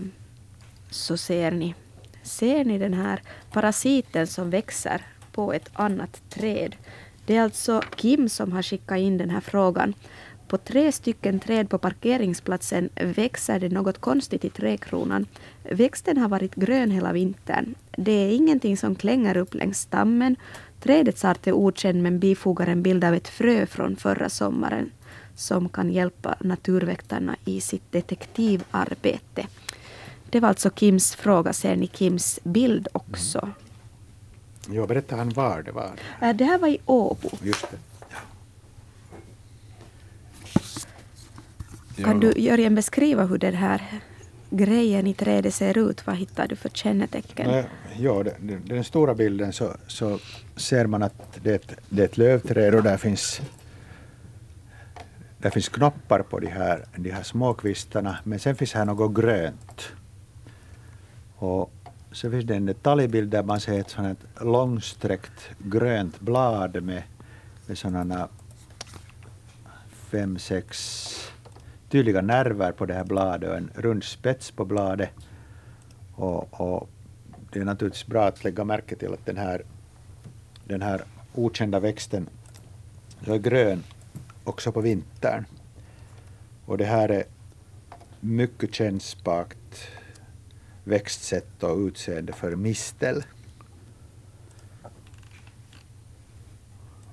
så ser ni Ser ni den här parasiten som växer på ett annat träd? Det är alltså Kim som har skickat in den här frågan. På tre stycken träd på parkeringsplatsen växer det något konstigt i träkronan. Växten har varit grön hela vintern. Det är ingenting som klänger upp längs stammen. Trädets art är okänd men bifogar en bild av ett frö från förra sommaren som kan hjälpa naturväktarna i sitt detektivarbete. Det var alltså Kims fråga. Ser ni Kims bild också? Mm. Jo, berättar han var det var? Äh, det här var i Åbo. Just det. Ja. Kan du Jörgen beskriva hur den här grejen i trädet ser ut? Vad hittar du för kännetecken? Ja, den stora bilden så, så ser man att det är, ett, det är ett lövträd och där finns där finns knoppar på de här, de här små kvistarna, men sen finns här något grönt. Och så finns det en detaljbild där man ser ett sådant långsträckt grönt blad med, med sådana fem, sex tydliga nerver på det här bladet och en rund spets på bladet. Och, och, det är naturligtvis bra att lägga märke till att den här, den här okända växten är grön också på vintern. Och det här är mycket kännspakt växtsätt och utseende för mistel.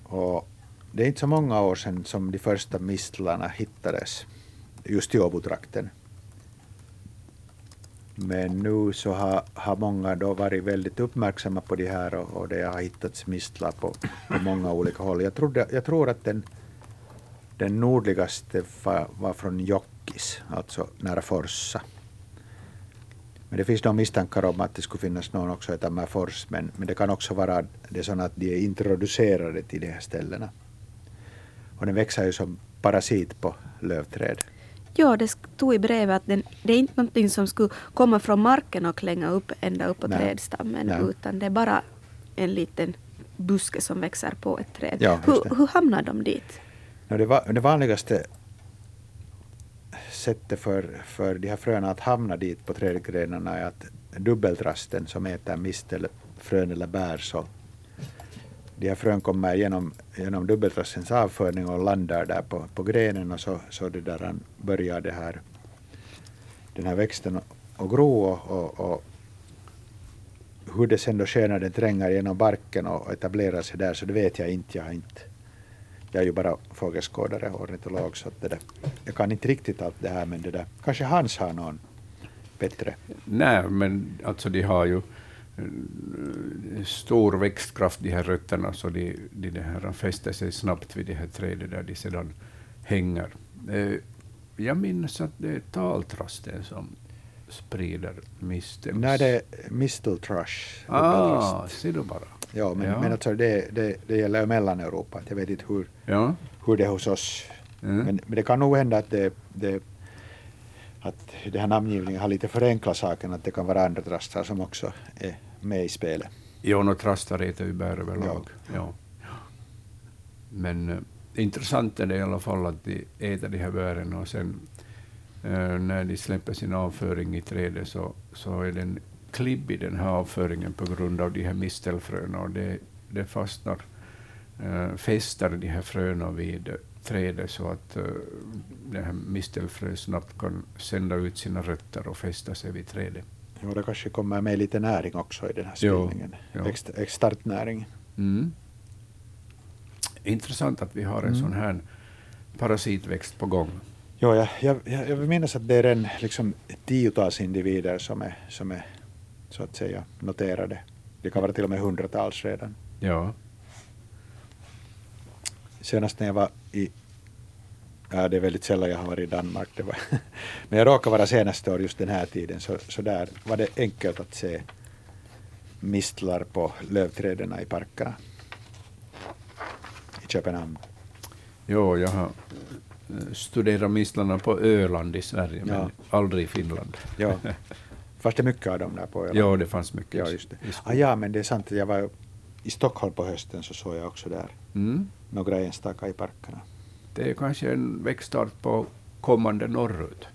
Och det är inte så många år sedan som de första mistlarna hittades just i Åbotrakten. Men nu så har, har många då varit väldigt uppmärksamma på det här och, och det har hittats mistlar på, på många olika håll. Jag, trodde, jag tror att den, den nordligaste var, var från Jokkis, alltså nära Forsa. Men det finns nog misstankar om att det skulle finnas någon också i Tammerfors, men, men det kan också vara det så att de är introducerade till de här ställena. Och den växer ju som parasit på lövträd. Ja, det stod i brevet att den, det är inte någonting som skulle komma från marken och klänga upp ända upp på Nej. trädstammen, Nej. utan det är bara en liten buske som växer på ett träd. Ja, hur, hur hamnar de dit? No, det, var, det vanligaste sättet för, för de här fröna att hamna dit på trädgrenarna är att dubbeltrasten som äter mist eller frön eller bär så de här frön kommer genom, genom dubbeltrastens avföring och landar där på, på grenen och så, så det där börjar det här, den här växten att gro och, och, och hur det sen då sker när den tränger genom barken och etablerar sig där så det vet jag inte. Jag, har inte, jag är ju bara fågelskådare och ornitolog så det där, jag kan inte riktigt allt det här men det där, kanske Hans har någon bättre? Nej, men alltså de har ju stor växtkraft, de här rötterna, så de, de, de här fäster sig snabbt vid de här träden där de sedan hänger. Eh, jag minns att det är taltrasten som sprider misteln. Nej, det är misteltrash. Ah, ser du bara. Ja, men, ja. men alltså det, det, det gäller Mellaneuropa. Jag vet inte hur, ja. hur det är hos oss. Mm. Men, men, det kan nog hända att det, det att den här namngivningen har lite förenklat saken, att det kan vara andra trastar som också är med i spelet. Jo, no, trastar äter ju bär överlag. Ja. ja. Men äh, intressant är det i alla fall att de äter de här bären och sen äh, när de släpper sin avföring i trädet så, så är den klibbig den här avföringen på grund av de här mistelfröna och det, det fastnar, äh, fäster de här fröna vid trädet så att uh, det här mistelfrö snabbt kan sända ut sina rötter och fästa sig vid trädet. Jo, det kanske kommer med lite näring också i den här spillningen. Startnäring. Mm. Intressant att vi har en mm. sån här parasitväxt på gång. Jo, jag, jag, jag vill minnas att det är en liksom, tiotals individer som är, som är så att säga noterade. Det kan vara till och med hundratals redan. Ja. Senast när jag var i Ja, det är väldigt sällan jag har varit i Danmark. Det var Men jag råkade vara senaste år just den här tiden, så, så där var det enkelt att se mistlar på lövträden i parkerna i Köpenhamn. Jo, jag har eh, studerat mistlarna på Öland i Sverige, ja. men aldrig i Finland. Ja. Fast det mycket av dem där på Öland. Ja, det fanns mycket. Ja, just det. Ah, ja, men det är sant. Jag var i Stockholm på hösten så såg jag också där mm. några enstaka i parkerna det är kanske en växtart på kommande norrut.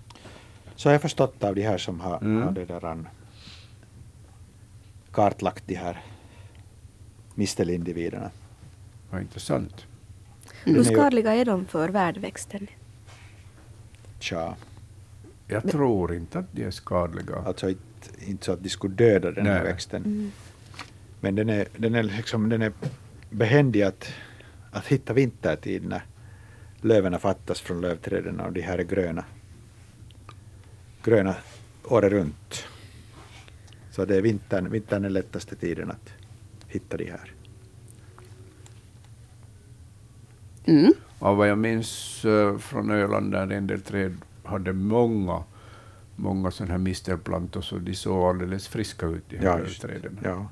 Så har jag förstått av de här som har, mm. har det där kartlagt de här mistelindividerna. Vad intressant. Hur skadliga är de för värdväxten? Tja. Jag tror inte att de är skadliga. Alltså inte, inte så att de skulle döda den Nej. här växten. Mm. Men den är, den är, liksom, den är behändig att, att hitta vintertid när löven fattas från lövträden och de här är gröna. Gröna året runt. Så det är vintern, vintern är lättaste tiden att hitta de här. Mm. Och vad jag minns uh, från Öland där en del träd hade många, många sådana här mistelplantor så de såg alldeles friska ut, de här ja. Ja.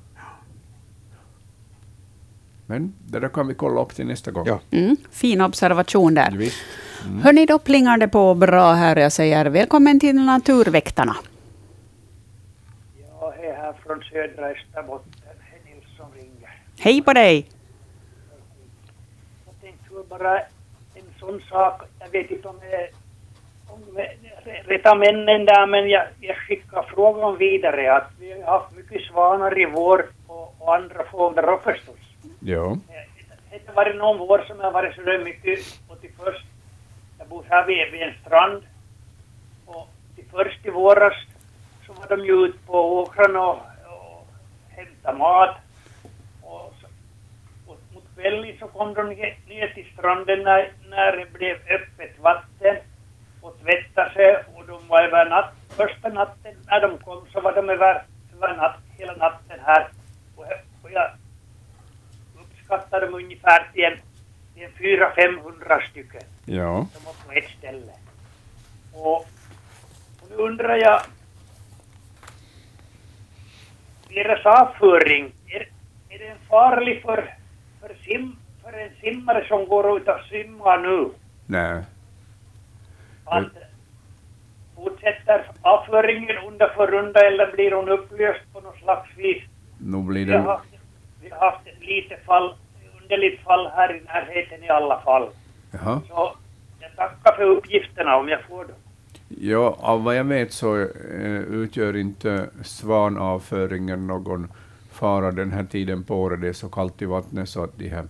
Men det där kan vi kolla upp till nästa gång. Ja. Mm, fin observation där. Mm. Hörni, då plingar det på bra här. Jag säger välkommen till Naturväktarna. Jag är här från södra Österbotten. Hej Nilsson ringer. Hej på dig. Jag tänkte bara en sån sak. Jag vet inte om det rätta männen där, men jag, jag skickar frågan vidare att vi har haft mycket svanar i vår och, och andra fåglar förstås. Ja. Det har varit någon vår som har varit så där mycket och till först, jag bor här vid, vid en strand och till först i våras så var de ju ute på åkrarna och, och hämtade mat och, så, och mot kvällen så kom de ner, ner till stranden när, när det blev öppet vatten och tvättade sig och de var över natt, första natten när de kom så var de över, över natt, hela natten här och, och jag uppskattar dem ungefär till en, till en 400-500 stycken. Ja. De var på ett ställe. Och, och nu undrar jag, deras avföring, är, är den farlig för, för, sim, för en simmare som går ut och simmar nu? Nej. Att fortsätter avföringen undan för runda eller blir hon upplöst på något slags vis? Nu blir Vi har det... haft, vi har haft ett litet fall, underligt fall här i närheten i alla fall. Jaha. Så jag tackar för uppgifterna om jag får dem. Ja, av vad jag vet så eh, utgör inte svanavföringen någon fara den här tiden på året. Det är så kallt i vattnet så att de här,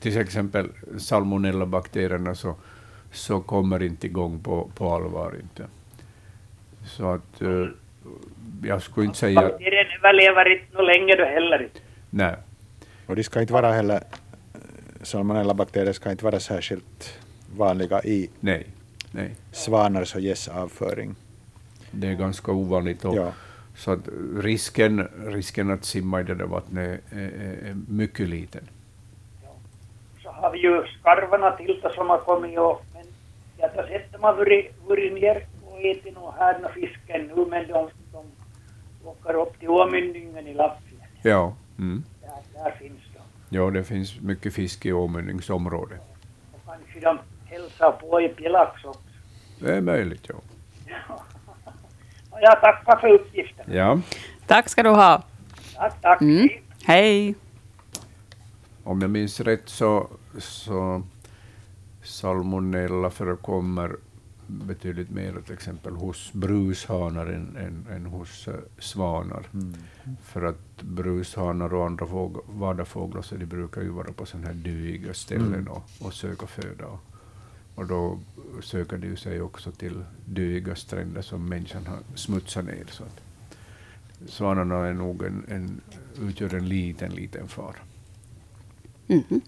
till exempel salmonellabakterierna så, så kommer inte igång på, på allvar. Inte. Så att eh, jag skulle inte säga... Bakterien överlever inte nog länge då heller. inte. Nej. Och de ska inte vara heller, salmonellabakterier ska inte vara särskilt vanliga i Nej. Nej. svanars och gäss avföring. Det är ganska ovanligt. Och, Ja. Så att risken, risken att simma i det där vattnet är, är, är mycket liten. Så har vi ju skarvarna till det som har kommit och jag har sett dem har varit, varit ner och ätit nog här och fisken nu men de, de åker upp till Åmyndingen i Lappfjärden. Ja. Mm. Där, där finns de. Ja, det finns mycket fisk i åmynningsområdet. Och kanske de hälsar på i Pilax också. Det är möjligt, ja. Jag tackar för uppgiften. ja. Tack ska du ha. Tack, tack. Mm. Hej. Om jag minns rätt så, så salmonella förekommer betydligt mer till exempel hos brushanar än, än, än hos eh, svanar. För att brushanar och andra fåg, vardagsfåglar så de brukar ju vara på sådana här dyiga ställen Mm. och, och söka föda. Och, och då söker de ju sig också till dyiga stränder som människan har smutsat ner. Så att svanarna är nog en, en, utgör en liten, liten fara. Mhm.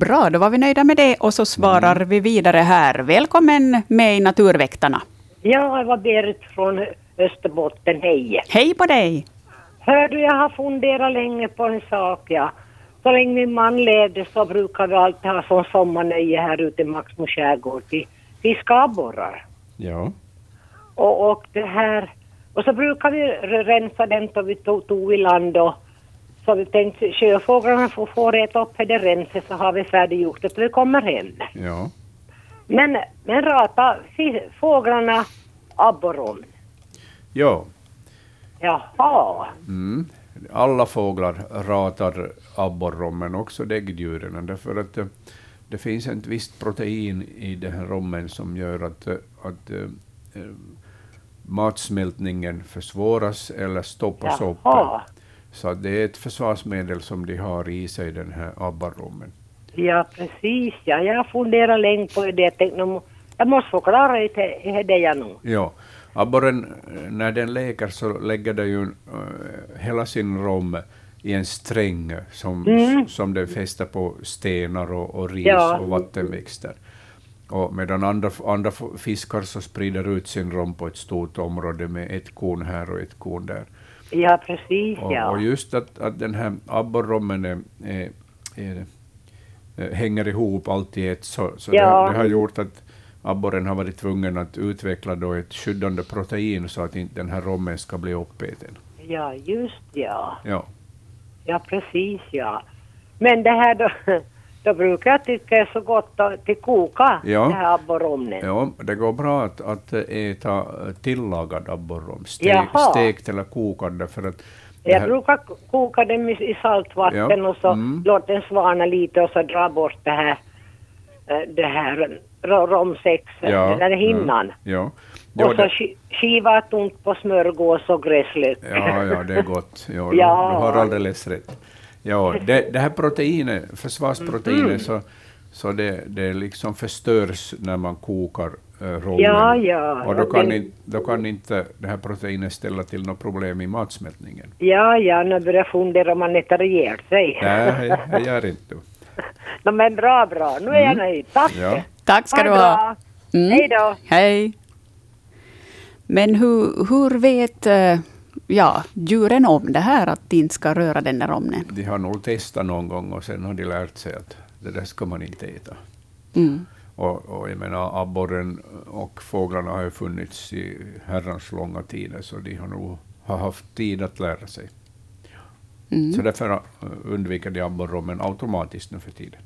Bra, då var vi nöjda med det och så svarar vi vidare här. Välkommen med i Naturväktarna. Ja, det var Berit från Österbotten. Hej. Hej på dig. Hör du, jag har funderat länge på en sak. Ja. Så länge min man levde så brukade vi alltid ha som sommarnöje här ute i Maxmo skärgård till fiska abborrar. Ja. Och, och det här, och så brukar vi rensa den då vi tog, tog i land och så vi tänkte sjöfåglarna får, får äta upp det renset så har vi färdiggjort det vi kommer hem. Ja. Men, men rata fåglarna abborron. ja. Jaha. Mm. Alla fåglar ratar abborrom, men också däggdjuren, därför att eh, det finns ett visst protein i den här rommen som gör att, eh, att eh, matsmältningen försvåras eller stoppas upp. Så det är ett försvarsmedel som de har i sig, den här abborrommen. Ja, precis. Ja, jag funderar länge på det. Jag tänkte, "Nå, jag måste förklara det det jag nu. Ja, abborren, när den leker så lägger den ju eh, hela sin rom i en sträng som, Mm. som den fäster på stenar och, och ris Ja. och vattenväxter. Och medan andra, andra fiskar så sprider ut sin rom på ett stort område med ett korn här och ett korn där. Ja, precis. Och, ja. och just att, att den här abborrommen är, är, är, eh, hänger ihop allt i ett, så, så Ja. det, det har gjort att abborren har varit tvungen att utveckla då ett skyddande protein så att inte den här rommen ska bli uppäten. ja, just ja. Ja. Ja, precis ja. Men det här då, då brukar jag tycka är så gott att koka Ja. det här abborromnen. ja, det går bra att, att äta tillagad abborrom, Ste, stekt eller kokad, därför att det Jag brukar koka dem i, saltvatten Ja, och så mm. låta den svalna lite och så dra bort det här, eh, det här ro- romsex, Ja, den där hinnan. mm, ja. Jo, och så det, ski- skiva tunt på smörgås och gräslök. Ja, ja, det är gott. Ja, du, Ja. du har alldeles rätt. Ja, det, det här proteinet, försvarsproteinet, Mm. så, så det, det liksom förstörs när man kokar äh, rommen. Ja, ja. Och då kan, Den- då kan inte det här proteinet ställa till något problem i matsmältningen. Ja, ja, nu börjar jag fundera om man äter ihjäl sig. Nej, det- gör inte du. no, men bra, bra. Nu är jag nöjd. Tack. Ja. Tack ska Ha du ha. Mm. Hej då. Hej. Men hur, hur vet eh, ja, djuren om det här, att de inte ska röra den där romnen? De har nog testat någon gång och sen har de lärt sig att det där ska man inte äta. Mm. Och, och jag menar, abborren och fåglarna har ju funnits i herrans långa tider, så de har nog har haft tid att lära sig. Mm. Så därför undviker de abborrummen automatiskt nu för tiden.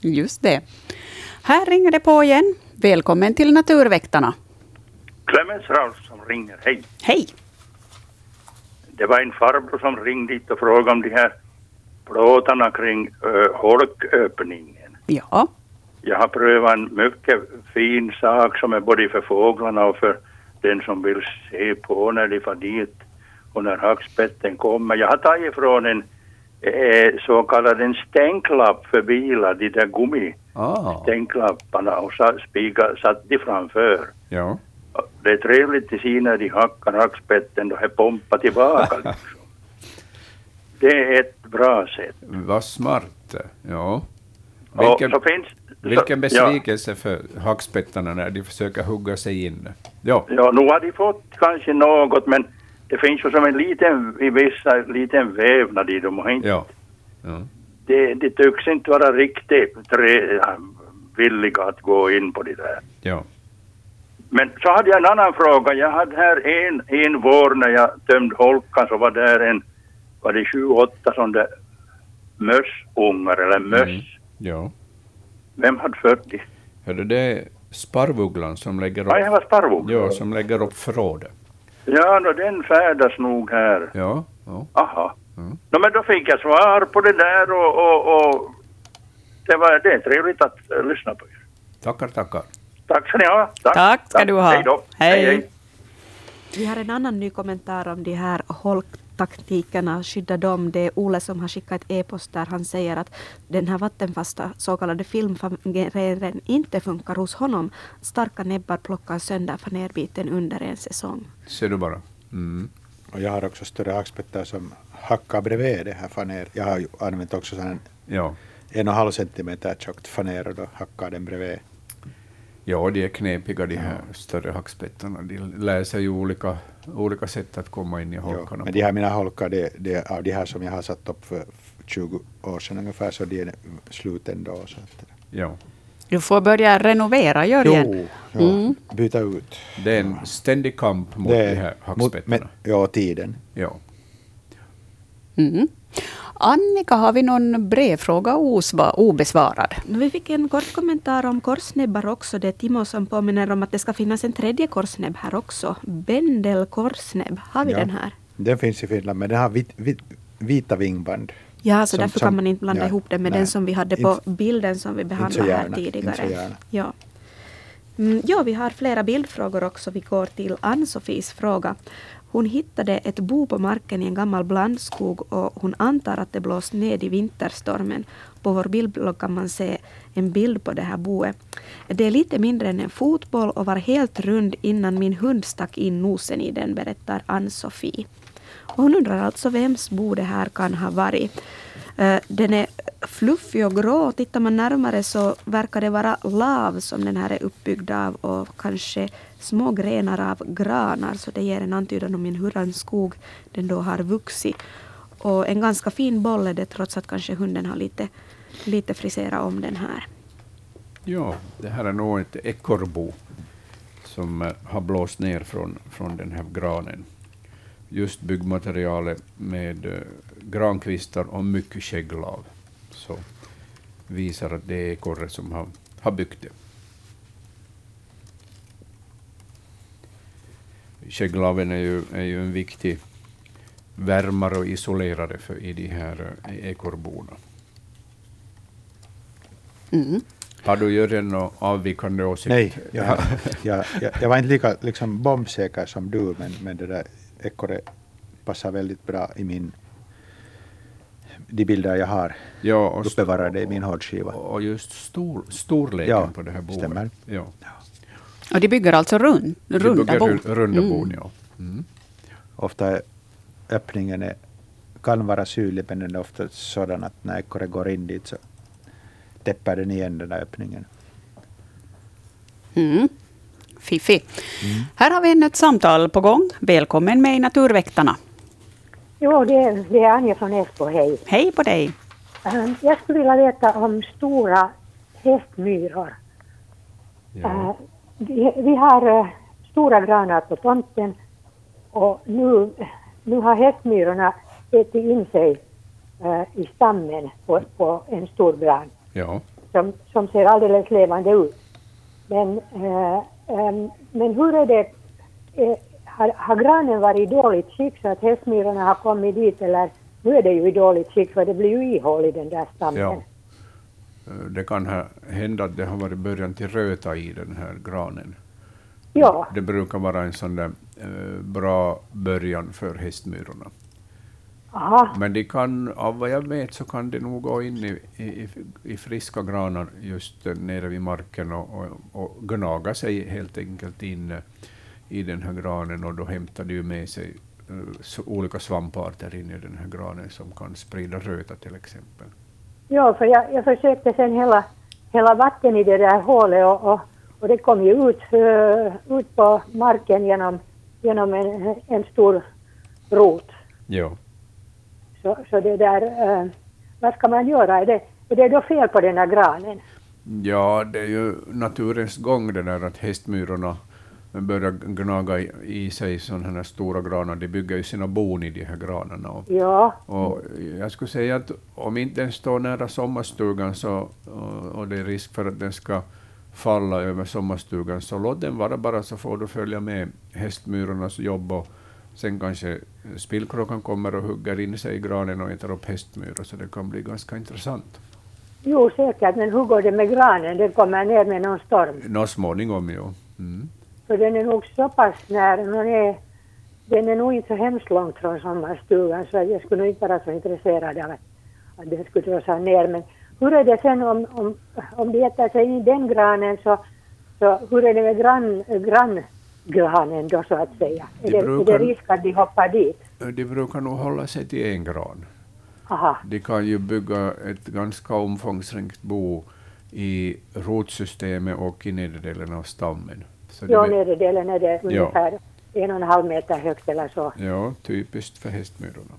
Just det. Här ringer det på igen. Välkommen till Naturväktarna. Clemens Raus som ringer. Hej. Hej. Det var en farbror som ringde hit och frågade om de här plåtarna kring uh, holköppningen. Ja. Jag har prövat en mycket fin sak som är både för fåglarna och för den som vill se på när de far dit och när hackspetten kommer. Jag har tagit ifrån en eh, så kallad en stänklapp för bilar, de där gummistänklapparna ah. och satt, spika, satt de framför. Ja. Det är trevligt att se när de hackar hackspetten och är pompa tillbaka. liksom. Det är ett bra sätt. Vad smart. Ja. Vilken, så finns, vilken besvikelse ja. för hackspettarna när de försöker hugga sig in. Ja. ja, nu har de fått kanske något, men det finns ju som en liten, i vissa, liten vävnad i dem. Och inte, ja. ja. De, de tycks inte vara riktigt tre, villiga att gå in på det där. Ja. Men så hade jag en annan fråga. Jag hade här en, en vår när jag tömde holkan så var där en, var det sju, åtta sådana mössungar eller möss. Mm. Ja. Vem hade fött de? Hörde, det är sparvugglan som lägger upp... Ja, jag var sparvugglan. Ja, som lägger upp förrådet. Ja, no, den färdas nog här. Ja. ja. Aha. Mm. No, men då fick jag svar på det där och, och, och det, var, det är trevligt att uh, lyssna på er. Tackar, tackar. Tack ska ni ha. Tack, Tack ska du ha. Hej då. Hej. hej. Vi har en annan ny kommentar om de här holktaktikerna, skydda dem. Det är Ole som har skickat ett e-post där han säger att den här vattenfasta så kallade filmfamiljen inte funkar hos honom. Starka näbbar plockar sönder fanerbiten under en säsong. Ser du bara. Mm. Och jag har också större hackspettar som hackar bredvid det här faner. Jag har ju använt också sån ja. en och en halv centimeter tjockt faner och då hackar den bredvid. Ja, de är knepiga de här större hackspettarna. De lär sig ju olika, olika sätt att komma in i holkarna. Ja, men de här mina holkar, det, det, av de här som jag har satt upp för 20 år sedan ungefär, så de är slut ändå. Så att, ja. Du får börja renovera, Jörgen. Jo, ja, mm. byta ut. Det är en ständig kamp mot det, de här hackspettarna. Mot, ja, tiden. Ja. Mm. Annika, har vi någon brevfråga obesvarad? Vi fick en kort kommentar om korsnäbbar också. Det är Timo som påminner om att det ska finnas en tredje korsnäbb här också. Bendel korsnäbb. Har vi ja, den här? Den finns i Finland, men den har vit, vit, vita vingband. Ja, så som, därför kan man inte blanda ja, ihop den med nej, den som vi hade på inte, bilden som vi behandlade här tidigare. Ja. Mm, ja, vi har flera bildfrågor också. Vi går till Ann-Sofies fråga. Hon hittade ett bo på marken i en gammal blandskog och hon antar att det blåst ned i vinterstormen. På vår bildblogg kan man se en bild på det här boet. Det är lite mindre än en fotboll och var helt rund innan min hund stack in nosen i den, berättar Ann-Sofie. Hon undrar alltså vems bo det här kan ha varit. Eh, den är fluffig och grå. Tittar man närmare så verkar det vara lav som den här är uppbyggd av och kanske små grenar av granar så det ger en antydan om hur en skog den då har vuxit. Och en ganska fin boll är det trots att kanske hunden har lite, lite friserat om den här. Ja, det här är nog ett ekorrbo som eh, har blåst ner från, från den här granen. Just byggmaterialet med eh, grankvistar och mycket skägglav. Så visar att det är ekorre som har, har byggt det. Skägglaven är ju, är ju en viktig värmare och isolerare för, i de här eh, ekorrborna. Mm. Har du Jörgen någon avvikande åsikt? Nej, jag, jag, jag, jag, var inte lika liksom, bombsäker som du, men, men det där ekorret passar väldigt bra i min de bilder jag har ja, uppbevarade i min hårdskiva. Och just stor, storleken ja, på det här bordet. Stämmer. Ja. Och de bygger alltså rund, runda bord? runda mm. bord, ja. Mm. Ofta är öppningen är, kan vara syrlig, men den är ofta sådan att när ekorren går in dit så täpper den igen den där öppningen. Mm. Fifi. Mm. Här har vi ännu ett samtal på gång. Välkommen med i Naturväktarna. Jo, det är, det är Anja från Esbo, hej. Hej på dig. Um, jag skulle vilja veta om stora hästmyror. Ja. Vi, vi, har uh, stora granar på tomten och nu, nu har hästmyrorna ätit in sig uh, i stammen på, på en stor gran. Ja. Som, som ser alldeles levande ut. Men, um, men hur är det, har, har granen varit i dåligt skick så att hästmyrorna har kommit dit eller nu är det ju i dåligt skick för det blir ju ihål i den där stammen. Ja. Det kan hända att det har varit början till röta i den här granen. Ja. Det brukar vara en sån där eh, bra början för hästmyrorna. Aha. Men de kan, av vad jag vet så kan de nog gå in i, i, i friska granar just nere vid marken och, och, och gnaga sig helt enkelt in i den här granen och då hämtar de ju med sig uh, olika svamparter in i den här granen som kan sprida röta till exempel. Ja, för jag, jag försökte sen hela, hela vatten i det där hålet och, och, och det kom ju ut, uh, ut på marken genom, genom en, en stor rot. Ja. Så, så det där, uh, vad ska man göra? Är det, är det då fel på den här granen? Ja, det är ju naturens gång det där att hästmyrorna börjar gnaga i sig sådana här stora granar. De bygger ju sina bon i de här granarna. Och, ja. och jag skulle säga att om inte den står nära sommarstugan så, och, och det är risk för att den ska falla över sommarstugan, så låt den vara bara så får du följa med hästmyrornas jobb och sen kanske spillkråkan kommer och hugger in sig i granen och äter upp hästmyror, så det kan bli ganska intressant. Jo, säkert, men hur går det med granen? Den kommer ner med någon storm? Nå småningom, jo. Mm. För den är nog så pass nära, den är, den är nog inte så hemskt långt från sommarstugan så jag skulle nog inte vara så intresserad av att, att den skulle dra ner. Men hur är det sen om, om, om de äter sig in i den granen så, så hur är det med grann, granngranen då så att säga? De är, det, brukar, är det risk att de hoppar dit? De brukar nog hålla sig till en gran. Aha. De kan ju bygga ett ganska omfångsrikt bo i rotsystemet och i nedre delen av stammen. Så ja, nedre delen är det ungefär ja. en och en halv meter högt eller så. Ja, typiskt för hästmyrorna.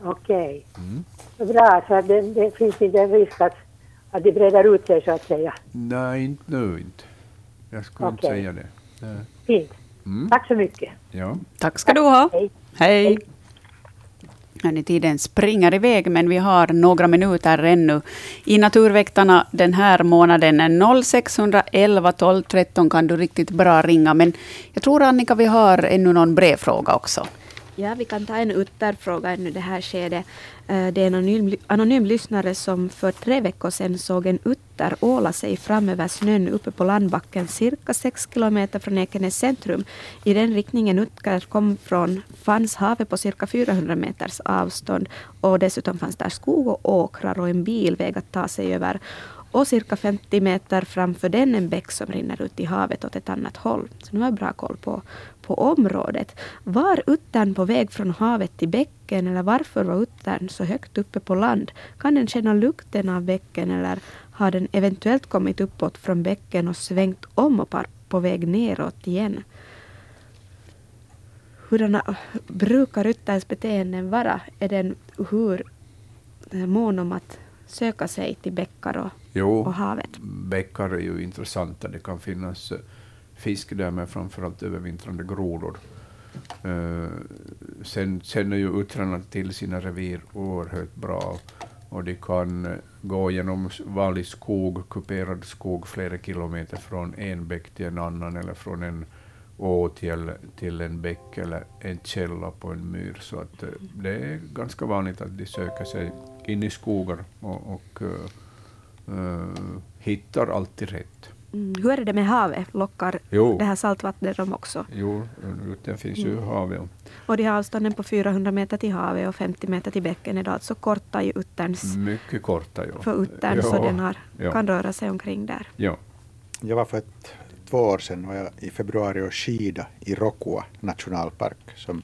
Okej. Okay. Mm. Bra, så det, det, finns inte en risk att, att de breder ut sig så att säga? Nej, inte nu inte. Jag skulle okay. inte säga det. Nej. Fint. Mm. Tack så mycket. Ja. Tack ska du ha. Hej. Hej. Hej. Hörni, tiden springer iväg, men vi har några minuter ännu. I Naturväktarna den här månaden 0611 12 13 kan du riktigt bra ringa. Men jag tror Annika, vi har ännu någon brevfråga också. Ja, vi kan ta en utterfråga ännu det här skedet. Eh, det är en anonym, anonym lyssnare som för tre veckor sedan såg en utter åla sig fram över snön uppe på landbacken cirka sex kilometer från Ekenäs centrum. I den riktningen utter kom från fanns havet på cirka 400 meters avstånd och dessutom fanns där skog och åkrar och en bilväg att ta sig över och cirka 50 meter framför den en bäck som rinner ut i havet åt ett annat håll. Så nu har jag bra koll på, på området. Var uttern på väg från havet till bäcken eller varför var uttern så högt uppe på land? Kan den känna lukten av bäcken eller har den eventuellt kommit uppåt från bäcken och svängt om och på väg neråt igen? Hurdana brukar utterns beteenden vara? Är den hur mån om att söka sig till bäckar och, jo, och havet? Bäckar är ju intressanta. Det kan finnas fisk där med framförallt övervintrande grodor. Uh, eh, sen känner ju uttrarna till sina revir oerhört bra och de kan gå genom vanlig skog, kuperad skog, flera kilometer från en bäck till en annan eller från en å till, till en bäck eller en källa på en myr. Så att, uh, det är ganska vanligt att de söker sig in i skogar och, och uh, hittar alltid rätt. Mm. Hur är det med havet? Lockar jo. det här saltvattnet dem också? Jo, det finns ju mm. havet. Och de har avstånden på 400 meter till havet och 50 meter till bäcken är då alltså korta i utterns... Mycket korta, ja. För uttern, ja. så den har, ja. kan röra sig omkring där. Ja. Jag var för ett, två år sedan var jag i februari och skida i Rokua nationalpark som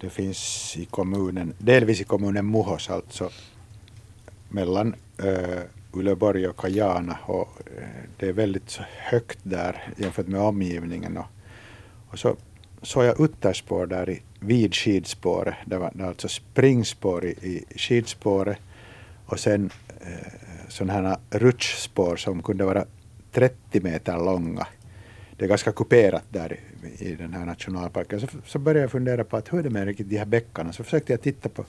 det finns i kommunen, delvis i kommunen Muhos, alltså mellan äh, Uleåborg och Kajana och eh, det är väldigt högt där jämfört med omgivningen. Och, och så såg jag utterspår där i, vid skidspåret. Det var, det var alltså springspår i, i skidspåret och sen eh, sådana här rutschspår som kunde vara 30 meter långa. Det är ganska kuperat där i, i den här nationalparken. Så, så började jag fundera på att hur är det med de här bäckarna? Så försökte jag titta på,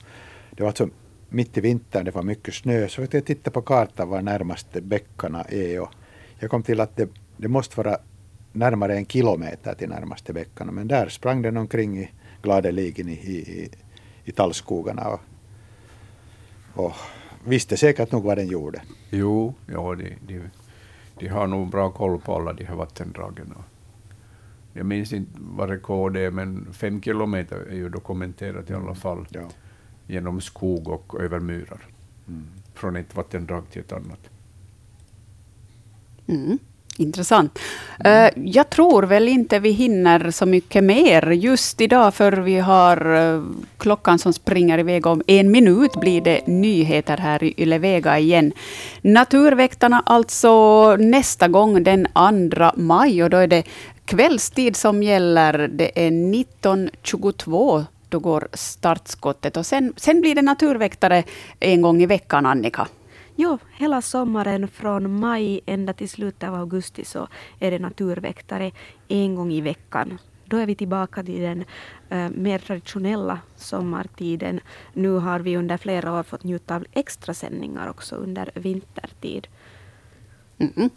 det var alltså mitt i vintern, det var mycket snö, så jag titta på kartan var närmaste bäckarna är. Och jag kom till att det, det måste vara närmare en kilometer till närmaste bäckarna. Men där sprang den omkring i gladeligen i, i, i tallskogarna och, och visste säkert nog vad den gjorde. Jo, ja, de, de, de har nog bra koll på alla de här vattendragen. Jag minns inte vad rekord är, men fem kilometer är ju dokumenterat i alla fall. Ja. Genom skog och över murar. Mm. Från ett vattendrag till ett annat. Mm. Intressant. Uh, jag tror väl inte vi hinner så mycket mer just idag, för vi har uh, klockan som springer iväg. Om en minut blir det nyheter här i Ylevega igen. Naturväktarna alltså nästa gång den 2 maj, och då är det kvällstid som gäller. Det är 19.22 då går startskottet. Och sen, sen blir det naturväktare en gång i veckan, Annika. Jo, hela sommaren från maj ända till slutet av augusti så är det naturväktare en gång i veckan. Då är vi tillbaka till den uh, mer traditionella sommartiden. Nu har vi under flera år fått njuta av extrasändningar också under vintertid. Mm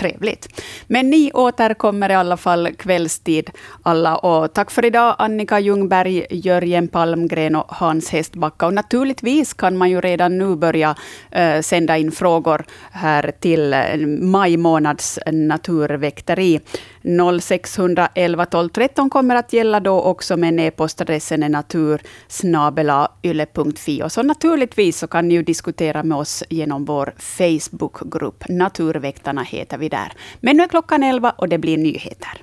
trevligt. Men ni återkommer i alla fall kvällstid alla. Och tack för idag Annika Ljungberg, Jörgen Palmgren och Hans Hestbacka. Och naturligtvis kan man ju redan nu börja eh, sända in frågor här till eh, maj månads naturväkteri. 0611 12 13 kommer att gälla då också, men e-postadressen är natursnabelayle.fi. Och så naturligtvis så kan ni ju diskutera med oss genom vår Facebookgrupp. Naturväktarna heter vi där. Men nu är klockan 11 och det blir nyheter.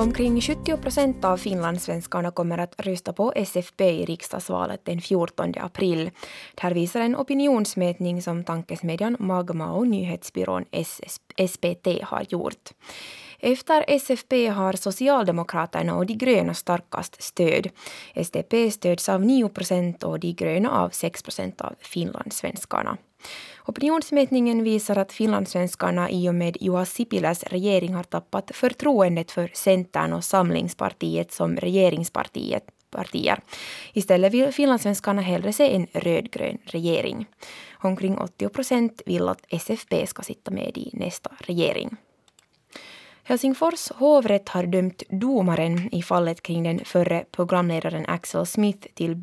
Omkring 70 procent av finlandssvenskarna kommer att rösta på SFP i riksdagsvalet den 14 april. Det här visar en opinionsmätning som tankesmedjan Magma och nyhetsbyrån SPT har gjort. Efter SFP har Socialdemokraterna och De gröna starkast stöd. SDP stöds av 9 procent och De gröna av 6 procent av finlandssvenskarna. Opinionsmätningen visar att finlandssvenskarna i och med Juha Sipiläs regering har tappat förtroendet för Centern och Samlingspartiet som regeringspartiet partier. Istället vill finlandssvenskarna hellre se en rödgrön regering. Omkring 80 procent vill att SFP ska sitta med i nästa regering. Helsingfors hovrätt har dömt domaren i fallet kring den förre programledaren Axel Smith till böter